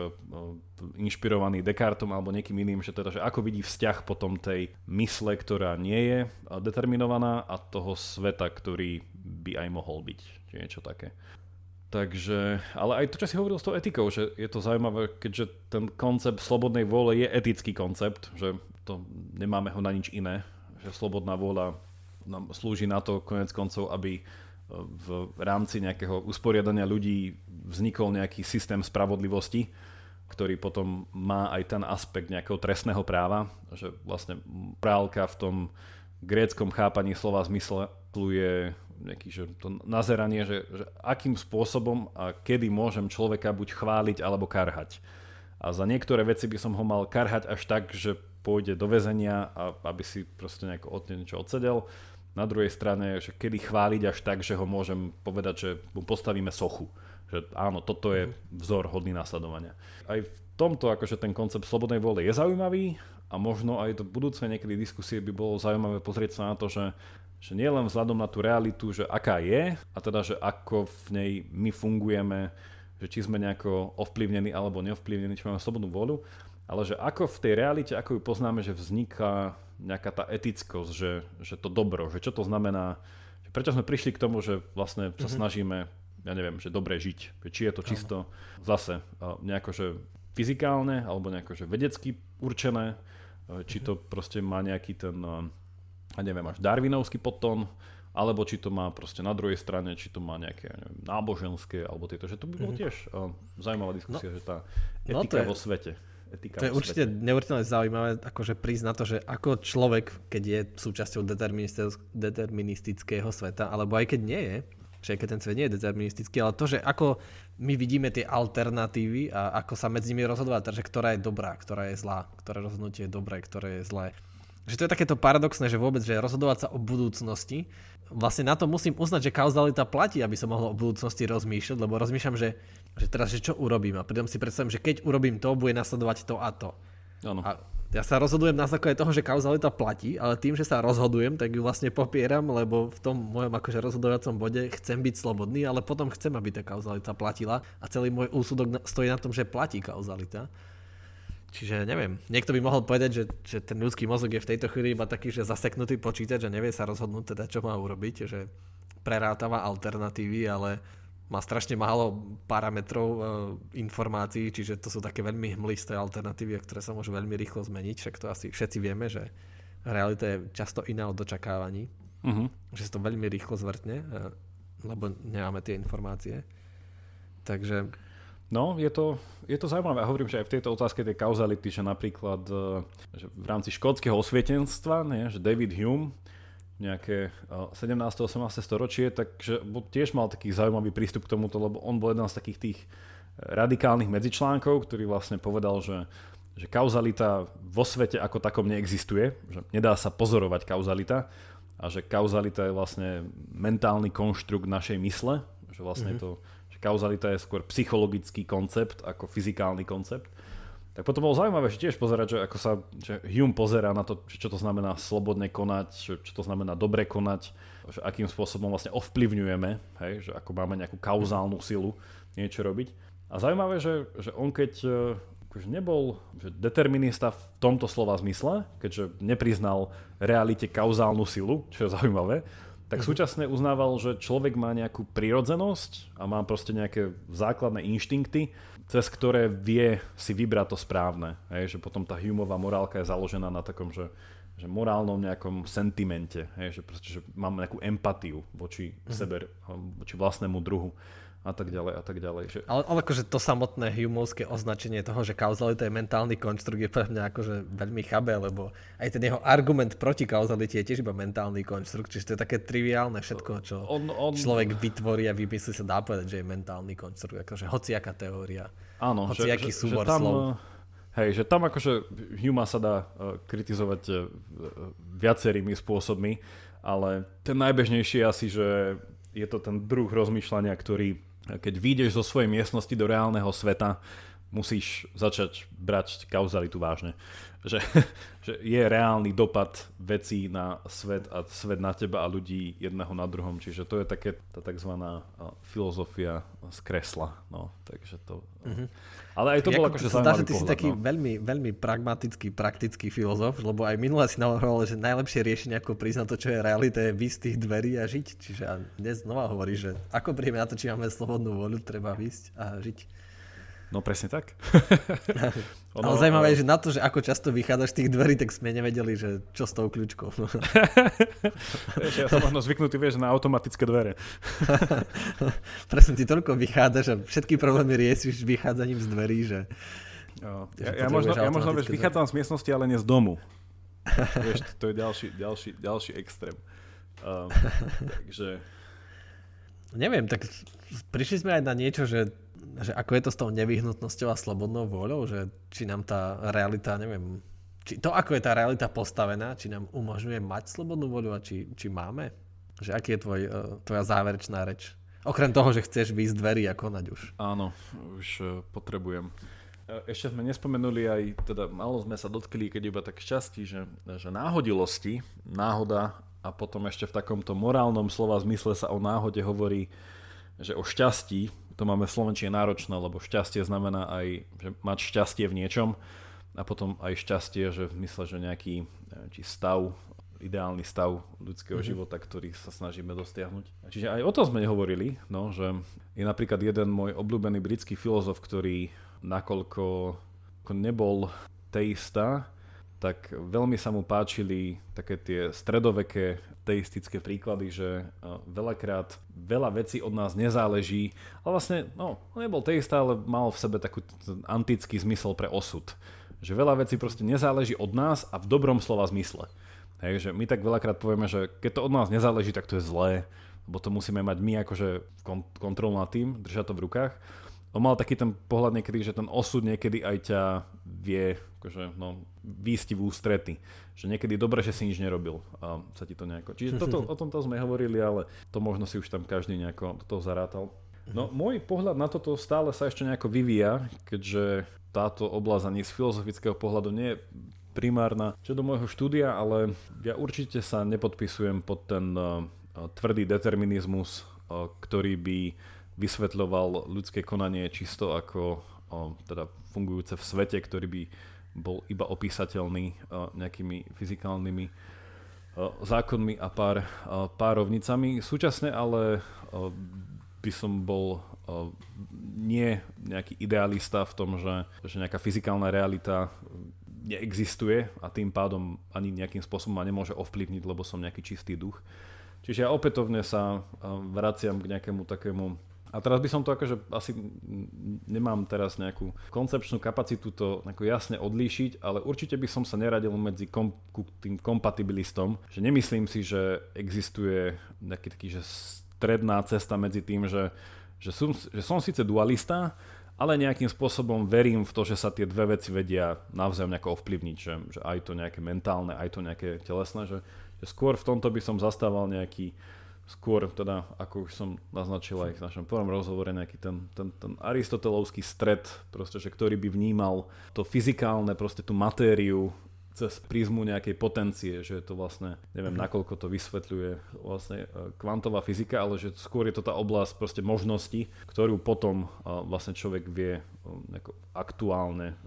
inšpirovaný Descartom alebo niekým iným, že teda, že ako vidí vzťah potom tej mysle, ktorá nie je e, determinovaná a toho sveta, ktorý by aj mohol byť, či niečo také. Takže, ale aj to, čo si hovoril s tou etikou, že je to zaujímavé, keďže ten koncept slobodnej vôle je etický koncept, že to nemáme ho na nič iné, že slobodná vôľa nám slúži na to konec koncov, aby v rámci nejakého usporiadania ľudí vznikol nejaký systém spravodlivosti, ktorý potom má aj ten aspekt nejakého trestného práva, že vlastne morálka v tom gréckom chápaní slova zmysle je nejaký, že to nazeranie, že, že akým spôsobom a kedy môžem človeka buď chváliť alebo karhať. A za niektoré veci by som ho mal karhať až tak, že pôjde do väzenia a aby si proste nejako od niečo odsedel. Na druhej strane, že kedy chváliť až tak, že ho môžem povedať, že mu postavíme sochu že áno, toto je vzor hodný následovania. Aj v tomto akože ten koncept slobodnej vôle je zaujímavý, a možno aj do budúcej niekedy diskusie by bolo zaujímavé pozrieť sa na to, že, že nie len vzhľadom na tú realitu, že aká je a teda, že ako v nej my fungujeme, že či sme nejako ovplyvnení alebo neovplyvnení, či máme slobodnú voľu, ale že ako v tej realite, ako ju poznáme, že vzniká nejaká tá etickosť, že, že to dobro, že čo to znamená, že prečo sme prišli k tomu, že vlastne sa mm-hmm. snažíme, ja neviem, že dobre žiť, či je to čisto. Zase nejako, že fyzikálne alebo nejako, že vedecky určené, E, či to proste má nejaký ten, e, ja neviem, až darwinovský potom, alebo či to má proste na druhej strane, či to má nejaké neviem, náboženské, alebo tieto, že to by bolo mhm. tiež uh, zaujímavá diskusia, no, že tá no etika no je, vo svete. Etika to je určite neuveriteľne zaujímavé, akože prísť na to, že ako človek, keď je súčasťou deterministického sveta, alebo aj keď nie je, že keď ten svet nie je deterministický, ale to, že ako my vidíme tie alternatívy a ako sa medzi nimi rozhodovať, že ktorá je dobrá, ktorá je zlá, ktoré rozhodnutie je dobré, ktoré je zlé. Že to je takéto paradoxné, že vôbec, že rozhodovať sa o budúcnosti, vlastne na to musím uznať, že kauzalita platí, aby som mohol o budúcnosti rozmýšľať, lebo rozmýšľam, že, že teraz, že čo urobím a pritom si predstavím, že keď urobím to, bude nasledovať to a to. Ano. A ja sa rozhodujem na základe toho, že kauzalita platí, ale tým, že sa rozhodujem, tak ju vlastne popieram, lebo v tom mojom akože rozhodovacom bode chcem byť slobodný, ale potom chcem, aby tá kauzalita platila a celý môj úsudok stojí na tom, že platí kauzalita. Čiže neviem, niekto by mohol povedať, že, že ten ľudský mozog je v tejto chvíli iba taký, že zaseknutý počítač, že nevie sa rozhodnúť teda, čo má urobiť, že prerátava alternatívy, ale má strašne málo parametrov e, informácií, čiže to sú také veľmi hmlisté alternatívy, ktoré sa môžu veľmi rýchlo zmeniť, však to asi všetci vieme, že realita je často iná od očakávaní, uh-huh. že sa to veľmi rýchlo zvrtne, e, lebo nemáme tie informácie. Takže... No, je to, je to zaujímavé. Ja hovorím, že aj v tejto otázke tej kauzality, že napríklad e, že v rámci škótskeho osvietenstva, nie, že David Hume nejaké 17. 18. storočie, takže tiež mal taký zaujímavý prístup k tomuto, lebo on bol jeden z takých tých e, radikálnych medzičlánkov, ktorý vlastne povedal, že, že kauzalita vo svete ako takom neexistuje, že nedá sa pozorovať kauzalita a že kauzalita je vlastne mentálny konštrukt našej mysle, že vlastne mm-hmm. to, že kauzalita je skôr psychologický koncept ako fyzikálny koncept tak potom bolo zaujímavé, že tiež pozerať, že ako sa že Hume pozerá na to, čo to znamená slobodne konať, čo, čo to znamená dobre konať, že akým spôsobom vlastne ovplyvňujeme, hej, že ako máme nejakú kauzálnu silu niečo robiť. A zaujímavé, že, že on keď e, akože nebol že determinista v tomto slova zmysle, keďže nepriznal realite kauzálnu silu, čo je zaujímavé, tak mhm. súčasne uznával, že človek má nejakú prirodzenosť a má proste nejaké základné inštinkty, cez ktoré vie si vybrať to správne. Hej, že potom tá Humeová morálka je založená na takom, že, že morálnom nejakom sentimente, hej, že, proste, že mám nejakú empatiu voči mm-hmm. sebe, voči vlastnému druhu a tak ďalej a tak ďalej. Že... Ale, ale akože to samotné humovské označenie toho, že kauzalita je mentálny konštrukt je pre mňa akože veľmi chabé, lebo aj ten jeho argument proti kauzalite je tiež iba mentálny konštrukt, čiže to je také triviálne všetko, čo on, on... človek vytvorí a vymyslí sa dá povedať, že je mentálny konštrukt, akože hociaká teória, Áno, hociaký že, súbor že tam, slov. Hej, že tam akože Huma sa dá uh, kritizovať uh, viacerými spôsobmi, ale ten najbežnejší je asi, že je to ten druh rozmýšľania, ktorý keď vyjdeš zo svojej miestnosti do reálneho sveta, musíš začať brať kauzalitu vážne. Že, že je reálny dopad vecí na svet a svet na teba a ľudí jedného na druhom. Čiže to je také tá tzv. filozofia z kresla. No, takže to... Mm-hmm. Ale aj to bolo akože zaujímavý Ty pohľad, si taký no. veľmi, veľmi pragmatický, praktický filozof, lebo aj minule si navrhoval, že najlepšie riešenie, ako priznať to, čo je realita, je výsť tých dverí a žiť. Čiže a dnes znova hovorí, že ako príjeme na to, či máme slobodnú voľu, treba výsť a žiť. No presne tak. ono, Ale zaujímavé je, že na to, že ako často vychádzaš z tých dverí, tak sme nevedeli, že čo s tou kľúčkou. vieš, ja som možno zvyknutý, vieš, na automatické dvere. presne, ty toľko vychádzaš a všetky problémy riešiš vychádzaním z dverí, že... Jo. Ja, ja, možno, ja možno vieš, vychádzam z miestnosti, ale nie z domu. vieš, to je ďalší, ďalší, ďalší extrém. Um, takže... Neviem, tak prišli sme aj na niečo, že že ako je to s tou nevyhnutnosťou a slobodnou vôľou, že či nám tá realita, neviem, či to, ako je tá realita postavená, či nám umožňuje mať slobodnú voľu a či, či máme? Že aký je tvoj, uh, tvoja záverečná reč? Okrem toho, že chceš výjsť dverí a konať už. Áno, už uh, potrebujem. ešte sme nespomenuli aj, teda malo sme sa dotkli, keď iba tak šťastí, že, že náhodilosti, náhoda a potom ešte v takomto morálnom slova zmysle sa o náhode hovorí, že o šťastí, to máme v Slovenčine náročné, lebo šťastie znamená aj, že mať šťastie v niečom a potom aj šťastie, že v mysle, že nejaký či stav, ideálny stav ľudského mm-hmm. života, ktorý sa snažíme dosiahnuť. Čiže aj o tom sme nehovorili, no, že je napríklad jeden môj obľúbený britský filozof, ktorý nakoľko nebol teista, tak veľmi sa mu páčili také tie stredoveké teistické príklady, že e, veľakrát veľa vecí od nás nezáleží, ale vlastne, no, nebol teista, ale mal v sebe taký antický zmysel pre osud. Že veľa vecí proste nezáleží od nás a v dobrom slova zmysle. Hej, že my tak veľakrát povieme, že keď to od nás nezáleží, tak to je zlé, lebo to musíme mať my akože kontrolu nad tým, držať to v rukách on mal taký ten pohľad niekedy, že ten osud niekedy aj ťa vie akože, no, výsti v ústrety. Že niekedy je dobre, že si nič nerobil a sa ti to nejako... Čiže toto, o tomto sme hovorili, ale to možno si už tam každý nejako do toho zarátal. No môj pohľad na toto stále sa ešte nejako vyvíja, keďže táto oblasť ani z filozofického pohľadu nie je primárna čo do môjho štúdia, ale ja určite sa nepodpisujem pod ten uh, tvrdý determinizmus, uh, ktorý by vysvetľoval ľudské konanie čisto ako o, teda fungujúce v svete, ktorý by bol iba opísateľný o, nejakými fyzikálnymi o, zákonmi a pár o, párovnicami. Súčasne ale o, by som bol o, nie nejaký idealista v tom, že, že nejaká fyzikálna realita neexistuje a tým pádom ani nejakým spôsobom ma nemôže ovplyvniť, lebo som nejaký čistý duch. Čiže ja opätovne sa vraciam k nejakému takému a teraz by som to akože asi nemám teraz nejakú koncepčnú kapacitu to jasne odlíšiť, ale určite by som sa neradil medzi kom, tým kompatibilistom, že nemyslím si, že existuje nejaký taký, že stredná cesta medzi tým, že, že, som, že som síce dualista, ale nejakým spôsobom verím v to, že sa tie dve veci vedia navzájom nejako ovplyvniť, že, že aj to nejaké mentálne, aj to nejaké telesné, že, že skôr v tomto by som zastával nejaký skôr teda, ako už som naznačil aj v našom prvom rozhovore, nejaký ten, ten, ten aristotelovský stred, proste, že ktorý by vnímal to fyzikálne, proste tú matériu cez prízmu nejakej potencie, že je to vlastne, neviem, mm-hmm. nakoľko to vysvetľuje vlastne e, kvantová fyzika, ale že skôr je to tá oblasť proste možnosti, ktorú potom uh, vlastne človek vie uh, aktuálne.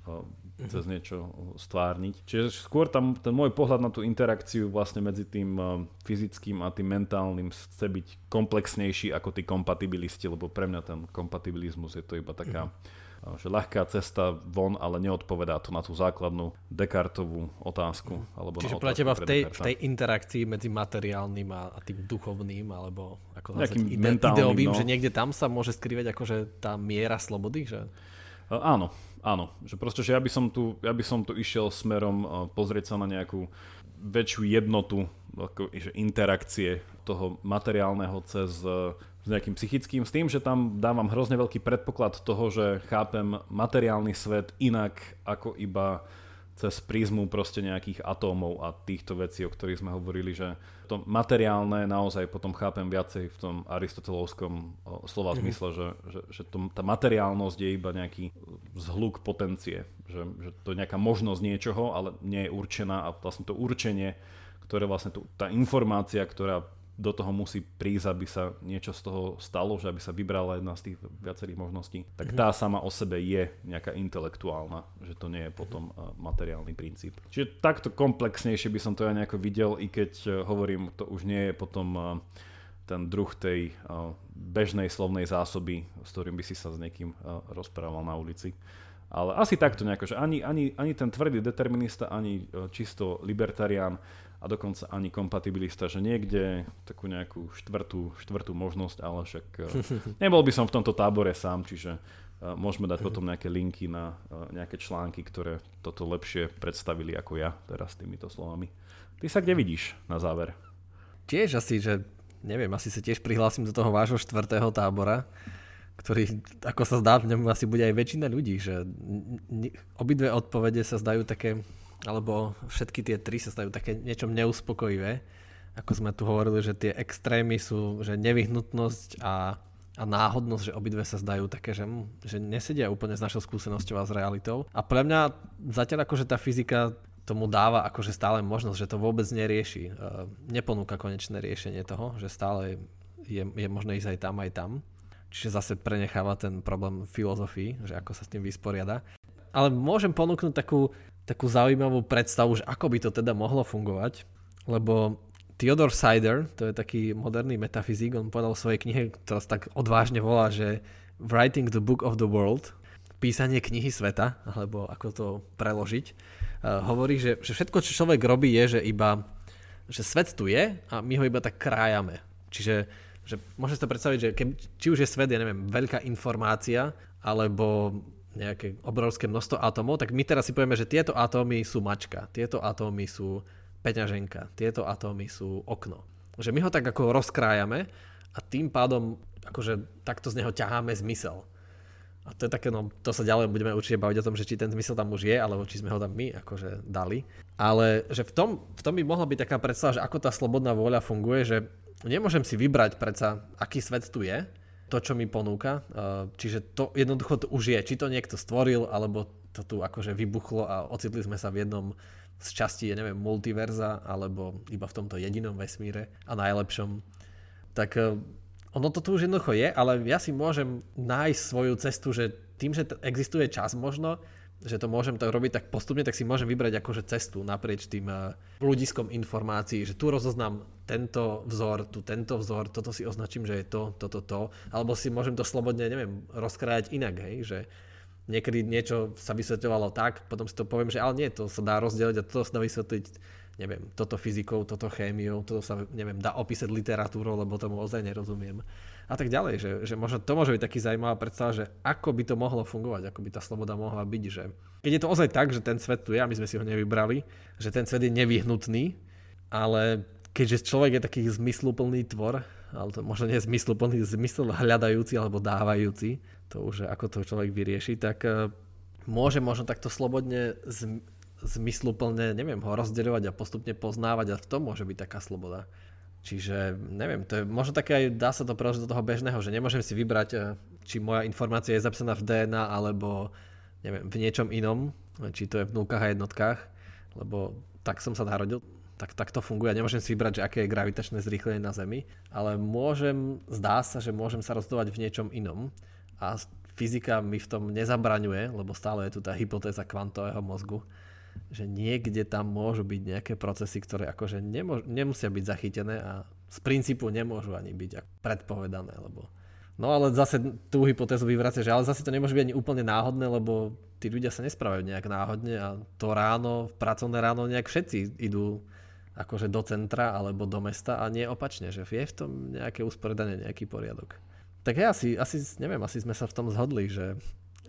Cez niečo stvárniť. Čiže skôr tam ten môj pohľad na tú interakciu vlastne medzi tým eh, fyzickým a tým mentálnym chce byť komplexnejší ako tí kompatibilisti, lebo pre mňa ten kompatibilizmus je to iba taká mm-hmm že ľahká cesta von, ale neodpovedá to na tú základnú Descartovú otázku. Mhm. Alebo Čiže pre teba v tej, v tej interakcii medzi materiálnym a, a tým duchovným, alebo ako nazvať, ide, ideovým, no. že niekde tam sa môže skrývať akože tá miera slobody? Že... Áno, Áno, že proste, že ja by som tu, ja by som tu išiel smerom uh, pozrieť sa na nejakú väčšiu jednotu ako, že interakcie toho materiálneho cez uh, s nejakým psychickým, s tým, že tam dávam hrozne veľký predpoklad toho, že chápem materiálny svet inak ako iba cez prízmu proste nejakých atómov a týchto vecí, o ktorých sme hovorili, že to materiálne naozaj potom chápem viacej v tom aristotelovskom slova mm-hmm. zmysle, že, že, že to, tá materiálnosť je iba nejaký zhluk potencie, že, že to je nejaká možnosť niečoho, ale nie je určená a vlastne to určenie, ktoré vlastne tu, tá informácia, ktorá do toho musí prísť, aby sa niečo z toho stalo, že aby sa vybrala jedna z tých viacerých možností, tak mhm. tá sama o sebe je nejaká intelektuálna, že to nie je potom uh, materiálny princíp. Čiže takto komplexnejšie by som to ja nejako videl, i keď uh, hovorím, to už nie je potom uh, ten druh tej bežnej slovnej zásoby, s ktorým by si sa s niekým rozprával na ulici. Ale asi takto nejako, že ani, ani, ani ten tvrdý determinista, ani čisto libertarián a dokonca ani kompatibilista, že niekde takú nejakú štvrtú, štvrtú možnosť, ale však eh, nebol by som v tomto tábore sám, čiže eh, môžeme dať potom nejaké linky na eh, nejaké články, ktoré toto lepšie predstavili ako ja teraz týmito slovami. Ty sa kde vidíš na záver? Tiež asi, že neviem, asi sa tiež prihlásim do toho vášho štvrtého tábora, ktorý, ako sa zdá, v ňom asi bude aj väčšina ľudí, že obidve odpovede sa zdajú také alebo všetky tie tri sa stajú také niečom neuspokojivé. Ako sme tu hovorili, že tie extrémy sú, že nevyhnutnosť a a náhodnosť, že obidve sa zdajú také, že, že nesedia úplne s našou skúsenosťou a s realitou. A pre mňa zatiaľ akože tá fyzika tomu dáva akože stále možnosť, že to vôbec nerieši. E, neponúka konečné riešenie toho, že stále je, je možné ísť aj tam, aj tam. Čiže zase prenecháva ten problém filozofii, že ako sa s tým vysporiada. Ale môžem ponúknuť takú, takú zaujímavú predstavu, že ako by to teda mohlo fungovať, lebo Theodor Sider, to je taký moderný metafyzik, on povedal v svojej knihe, ktorá sa tak odvážne volá, že Writing the Book of the World, písanie knihy sveta, alebo ako to preložiť, uh, hovorí, že, že všetko, čo človek robí, je, že iba že svet tu je a my ho iba tak krájame. Čiže že môžete si to predstaviť, že keď, či už je svet, ja neviem, veľká informácia, alebo nejaké obrovské množstvo atómov, tak my teraz si povieme, že tieto atómy sú mačka, tieto atómy sú peňaženka, tieto atómy sú okno. Že my ho tak ako rozkrájame a tým pádom akože takto z neho ťaháme zmysel. A to je také, no to sa ďalej budeme určite baviť o tom, že či ten zmysel tam už je, alebo či sme ho tam my akože dali. Ale že v tom, v tom by mohla byť taká predstava, že ako tá slobodná vôľa funguje, že nemôžem si vybrať predsa, aký svet tu je, to, čo mi ponúka. Čiže to jednoducho to už je. Či to niekto stvoril, alebo to tu akože vybuchlo a ocitli sme sa v jednom z časti, neviem, multiverza, alebo iba v tomto jedinom vesmíre a najlepšom, tak e, ono to tu už jednoducho je, ale ja si môžem nájsť svoju cestu, že tým, že existuje čas možno, že to môžem to robiť tak postupne, tak si môžem vybrať akože cestu naprieč tým e, ľudiskom informácií, že tu rozoznám tento vzor, tu tento vzor, toto si označím, že je to, toto, to, alebo si môžem to slobodne, neviem, rozkrájať inak, hej, že niekedy niečo sa vysvetľovalo tak, potom si to poviem, že ale nie, to sa dá rozdeliť a toto sa dá vysvetliť, neviem, toto fyzikou, toto chémiou, toto sa, neviem, dá opísať literatúrou, lebo tomu ozaj nerozumiem. A tak ďalej, že, že možno to môže byť taký zaujímavá predstava, že ako by to mohlo fungovať, ako by tá sloboda mohla byť, že keď je to ozaj tak, že ten svet tu je a my sme si ho nevybrali, že ten svet je nevyhnutný, ale keďže človek je taký zmysluplný tvor, ale to možno nie zmysluplný, zmysl hľadajúci alebo dávajúci, to už ako to človek vyrieši, tak e, môže možno takto slobodne zm- zmysluplne, neviem, ho rozdeľovať a postupne poznávať a v tom môže byť taká sloboda. Čiže neviem, to je možno také aj, dá sa to preložiť do toho bežného, že nemôžem si vybrať, e, či moja informácia je zapísaná v DNA alebo neviem, v niečom inom, či to je v nulkách a jednotkách, lebo tak som sa narodil, tak, tak to funguje. Nemôžem si vybrať, že aké je gravitačné zrýchlenie na Zemi, ale môžem, zdá sa, že môžem sa rozhodovať v niečom inom a fyzika mi v tom nezabraňuje, lebo stále je tu tá hypotéza kvantového mozgu, že niekde tam môžu byť nejaké procesy, ktoré akože nemôž, nemusia byť zachytené a z princípu nemôžu ani byť predpovedané, lebo No ale zase tú hypotézu vyvracia, že ale zase to nemôže byť ani úplne náhodné, lebo tí ľudia sa nesprávajú nejak náhodne a to ráno, pracovné ráno nejak všetci idú akože do centra alebo do mesta a nie opačne, že je v tom nejaké usporiadanie, nejaký poriadok. Tak ja asi, asi, neviem, asi sme sa v tom zhodli, že,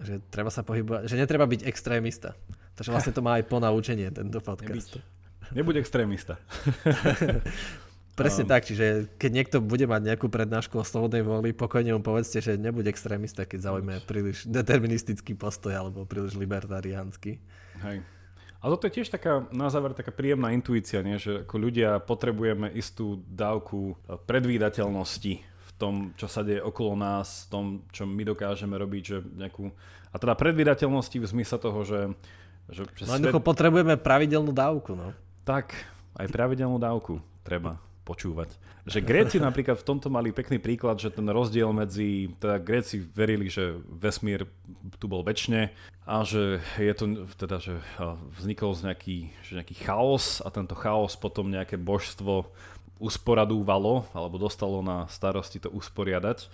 že treba sa pohybovať, že netreba byť extrémista. Takže vlastne to má aj ponaučenie, tento podcast. Nebyť. Nebuď extrémista. Presne um, tak, čiže keď niekto bude mať nejakú prednášku o slobodnej voli, pokojne mu povedzte, že nebuď extrémista, keď zaujme príliš deterministický postoj alebo príliš libertariánsky. Hej. A toto je tiež taká, na záver, taká príjemná intuícia, nie? že ako ľudia potrebujeme istú dávku predvídateľnosti tom, čo sa deje okolo nás, v tom, čo my dokážeme robiť, že nejakú... A teda predvydateľnosti v zmysle toho, že... že, že no svet... potrebujeme pravidelnú dávku, no. Tak, aj pravidelnú dávku treba počúvať. Že Gréci napríklad v tomto mali pekný príklad, že ten rozdiel medzi, teda Gréci verili, že vesmír tu bol väčšine a že je to, teda, že vznikol z nejaký, že nejaký chaos a tento chaos potom nejaké božstvo usporadúvalo alebo dostalo na starosti to usporiadať.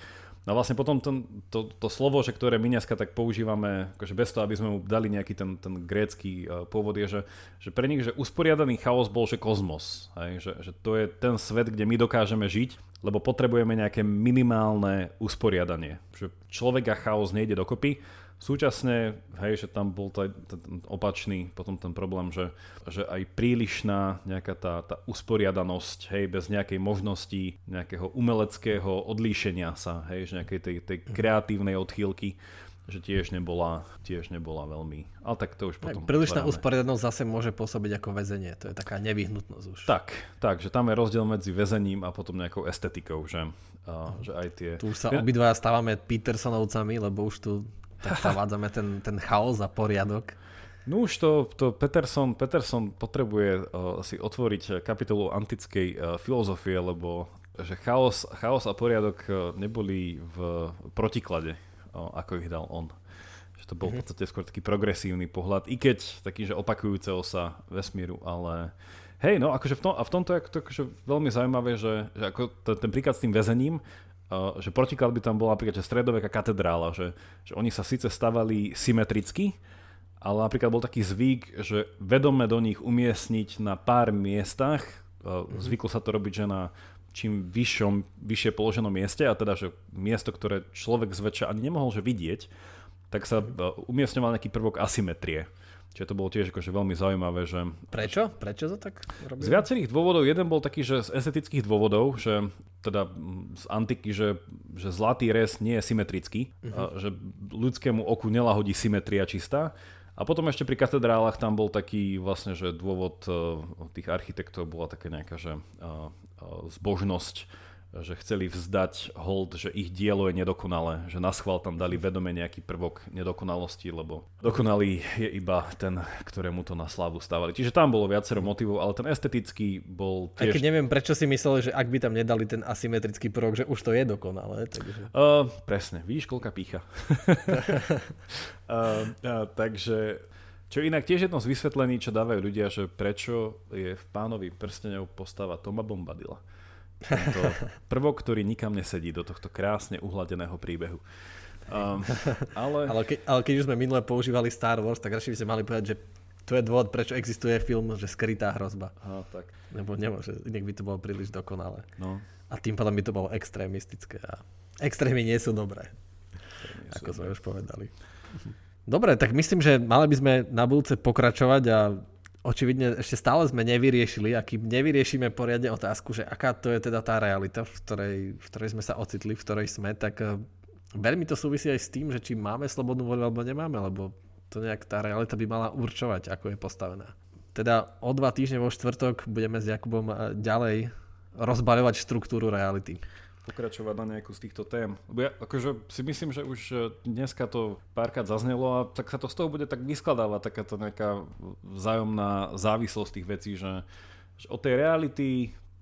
No vlastne potom ten, to, to slovo, že ktoré my dneska tak používame, akože bez toho, aby sme mu dali nejaký ten, ten grécky uh, pôvod, je, že, že pre nich, že usporiadaný chaos bol, že kozmos. Hej? Že, že to je ten svet, kde my dokážeme žiť, lebo potrebujeme nejaké minimálne usporiadanie. Že človek a chaos nejde dokopy Súčasne, hej, že tam bol taj, ten opačný potom ten problém, že, že aj prílišná nejaká tá, tá usporiadanosť, hej, bez nejakej možnosti nejakého umeleckého odlíšenia sa, hej, že nejakej tej, tej kreatívnej odchýlky, že tiež nebola, tiež nebola veľmi, ale tak to už potom... Tak prílišná usporiadanosť zase môže pôsobiť ako väzenie, to je taká nevyhnutnosť už. Tak, tak, že tam je rozdiel medzi väzením a potom nejakou estetikou, že, a, že aj tie... Tu už sa obidva stávame Petersonovcami, lebo už tu tak zavádzame ten, ten chaos a poriadok. No už to, to Peterson, Peterson potrebuje uh, si otvoriť kapitolu antickej uh, filozofie, lebo že chaos, chaos a poriadok uh, neboli v protiklade ako ich dal on. Že to bol mm-hmm. v podstate skôr taký progresívny pohľad, i keď taký, že opakujúceho sa vesmíru, ale hej, no akože v, tom, a v tomto je to akože veľmi zaujímavé, že, že ako ten, ten príklad s tým väzením, uh, že protiklad by tam bola napríklad že stredoveká katedrála, že, že oni sa síce stavali symetricky, ale napríklad bol taký zvyk, že vedome do nich umiestniť na pár miestach, uh, mm-hmm. zvyklo sa to robiť, že na čím vyššom, vyššie položenom mieste, a teda, že miesto, ktoré človek zväčša ani nemohol že vidieť, tak sa e, umiestňoval nejaký prvok asymetrie. Čiže to bolo tiež akože veľmi zaujímavé, že... Prečo? Prečo to tak robili? Z viacerých dôvodov. Jeden bol taký, že z estetických dôvodov, že teda z antiky, že, že zlatý rez nie je symetrický, uh-huh. že ľudskému oku nelahodí symetria čistá. A potom ešte pri katedrálach tam bol taký vlastne, že dôvod uh, tých architektov bola taká nejaká, že uh, zbožnosť, že chceli vzdať hold, že ich dielo je nedokonalé, že na schvál tam dali vedome nejaký prvok nedokonalosti, lebo dokonalý je iba ten, ktorému to na slavu stávali. Čiže tam bolo viacero motivov, ale ten estetický bol tiež... Aj keď neviem, prečo si myslel, že ak by tam nedali ten asymetrický prvok, že už to je dokonalé. Takže... Uh, presne, vidíš, koľka pícha. uh, uh, takže čo inak tiež jedno z vysvetlení, čo dávajú ľudia, že prečo je v pánovi prstenov postava Toma Bombadila. Tento prvok, ktorý nikam nesedí do tohto krásne uhladeného príbehu. Um, ale... Ale, ke, ale keď už sme minule používali Star Wars, tak radšej by sme mali povedať, že to je dôvod, prečo existuje film, že skrytá hrozba. Aha, tak. Lebo nemôže, inak by to bolo príliš dokonalé. No. A tým pádom by to bolo extrémistické. A extrémy nie sú dobré. Ako sú sme dobré. už povedali. Dobre, tak myslím, že mali by sme na budúce pokračovať a očividne ešte stále sme nevyriešili a kým nevyriešime poriadne otázku, že aká to je teda tá realita, v ktorej, v ktorej sme sa ocitli, v ktorej sme, tak eh, veľmi to súvisí aj s tým, že či máme slobodnú voľu alebo nemáme, lebo to nejak tá realita by mala určovať, ako je postavená. Teda o dva týždne vo štvrtok budeme s Jakubom eh, ďalej rozbaľovať štruktúru reality pokračovať na nejakú z týchto tém. Lebo ja akože si myslím, že už e, dneska to párkrát zaznelo a tak sa to z toho bude tak vyskladávať takáto nejaká vzájomná závislosť tých vecí, že, že od tej reality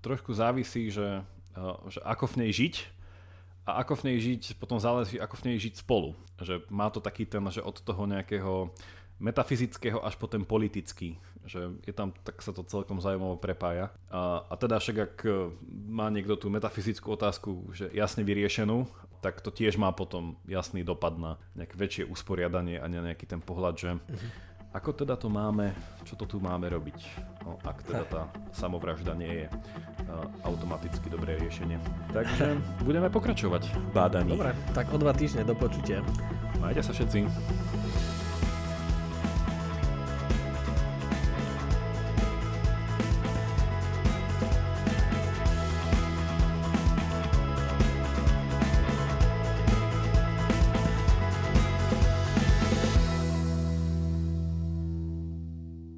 trošku závisí, že, e, že ako v nej žiť a ako v nej žiť, potom záleží, ako v nej žiť spolu. Že má to taký ten, že od toho nejakého metafyzického až po ten politický, že je tam, tak sa to celkom zaujímavo prepája. A, a teda však ak e, má niekto tú metafyzickú otázku že jasne vyriešenú, tak to tiež má potom jasný dopad na nejaké väčšie usporiadanie a na nejaký ten pohľad, že mm-hmm. Ako teda to máme, čo to tu máme robiť, no, ak teda tá samovražda nie je uh, automaticky dobré riešenie. Takže budeme pokračovať v bádaní. Dobre, tak o dva týždne do počutia. Majte sa všetci.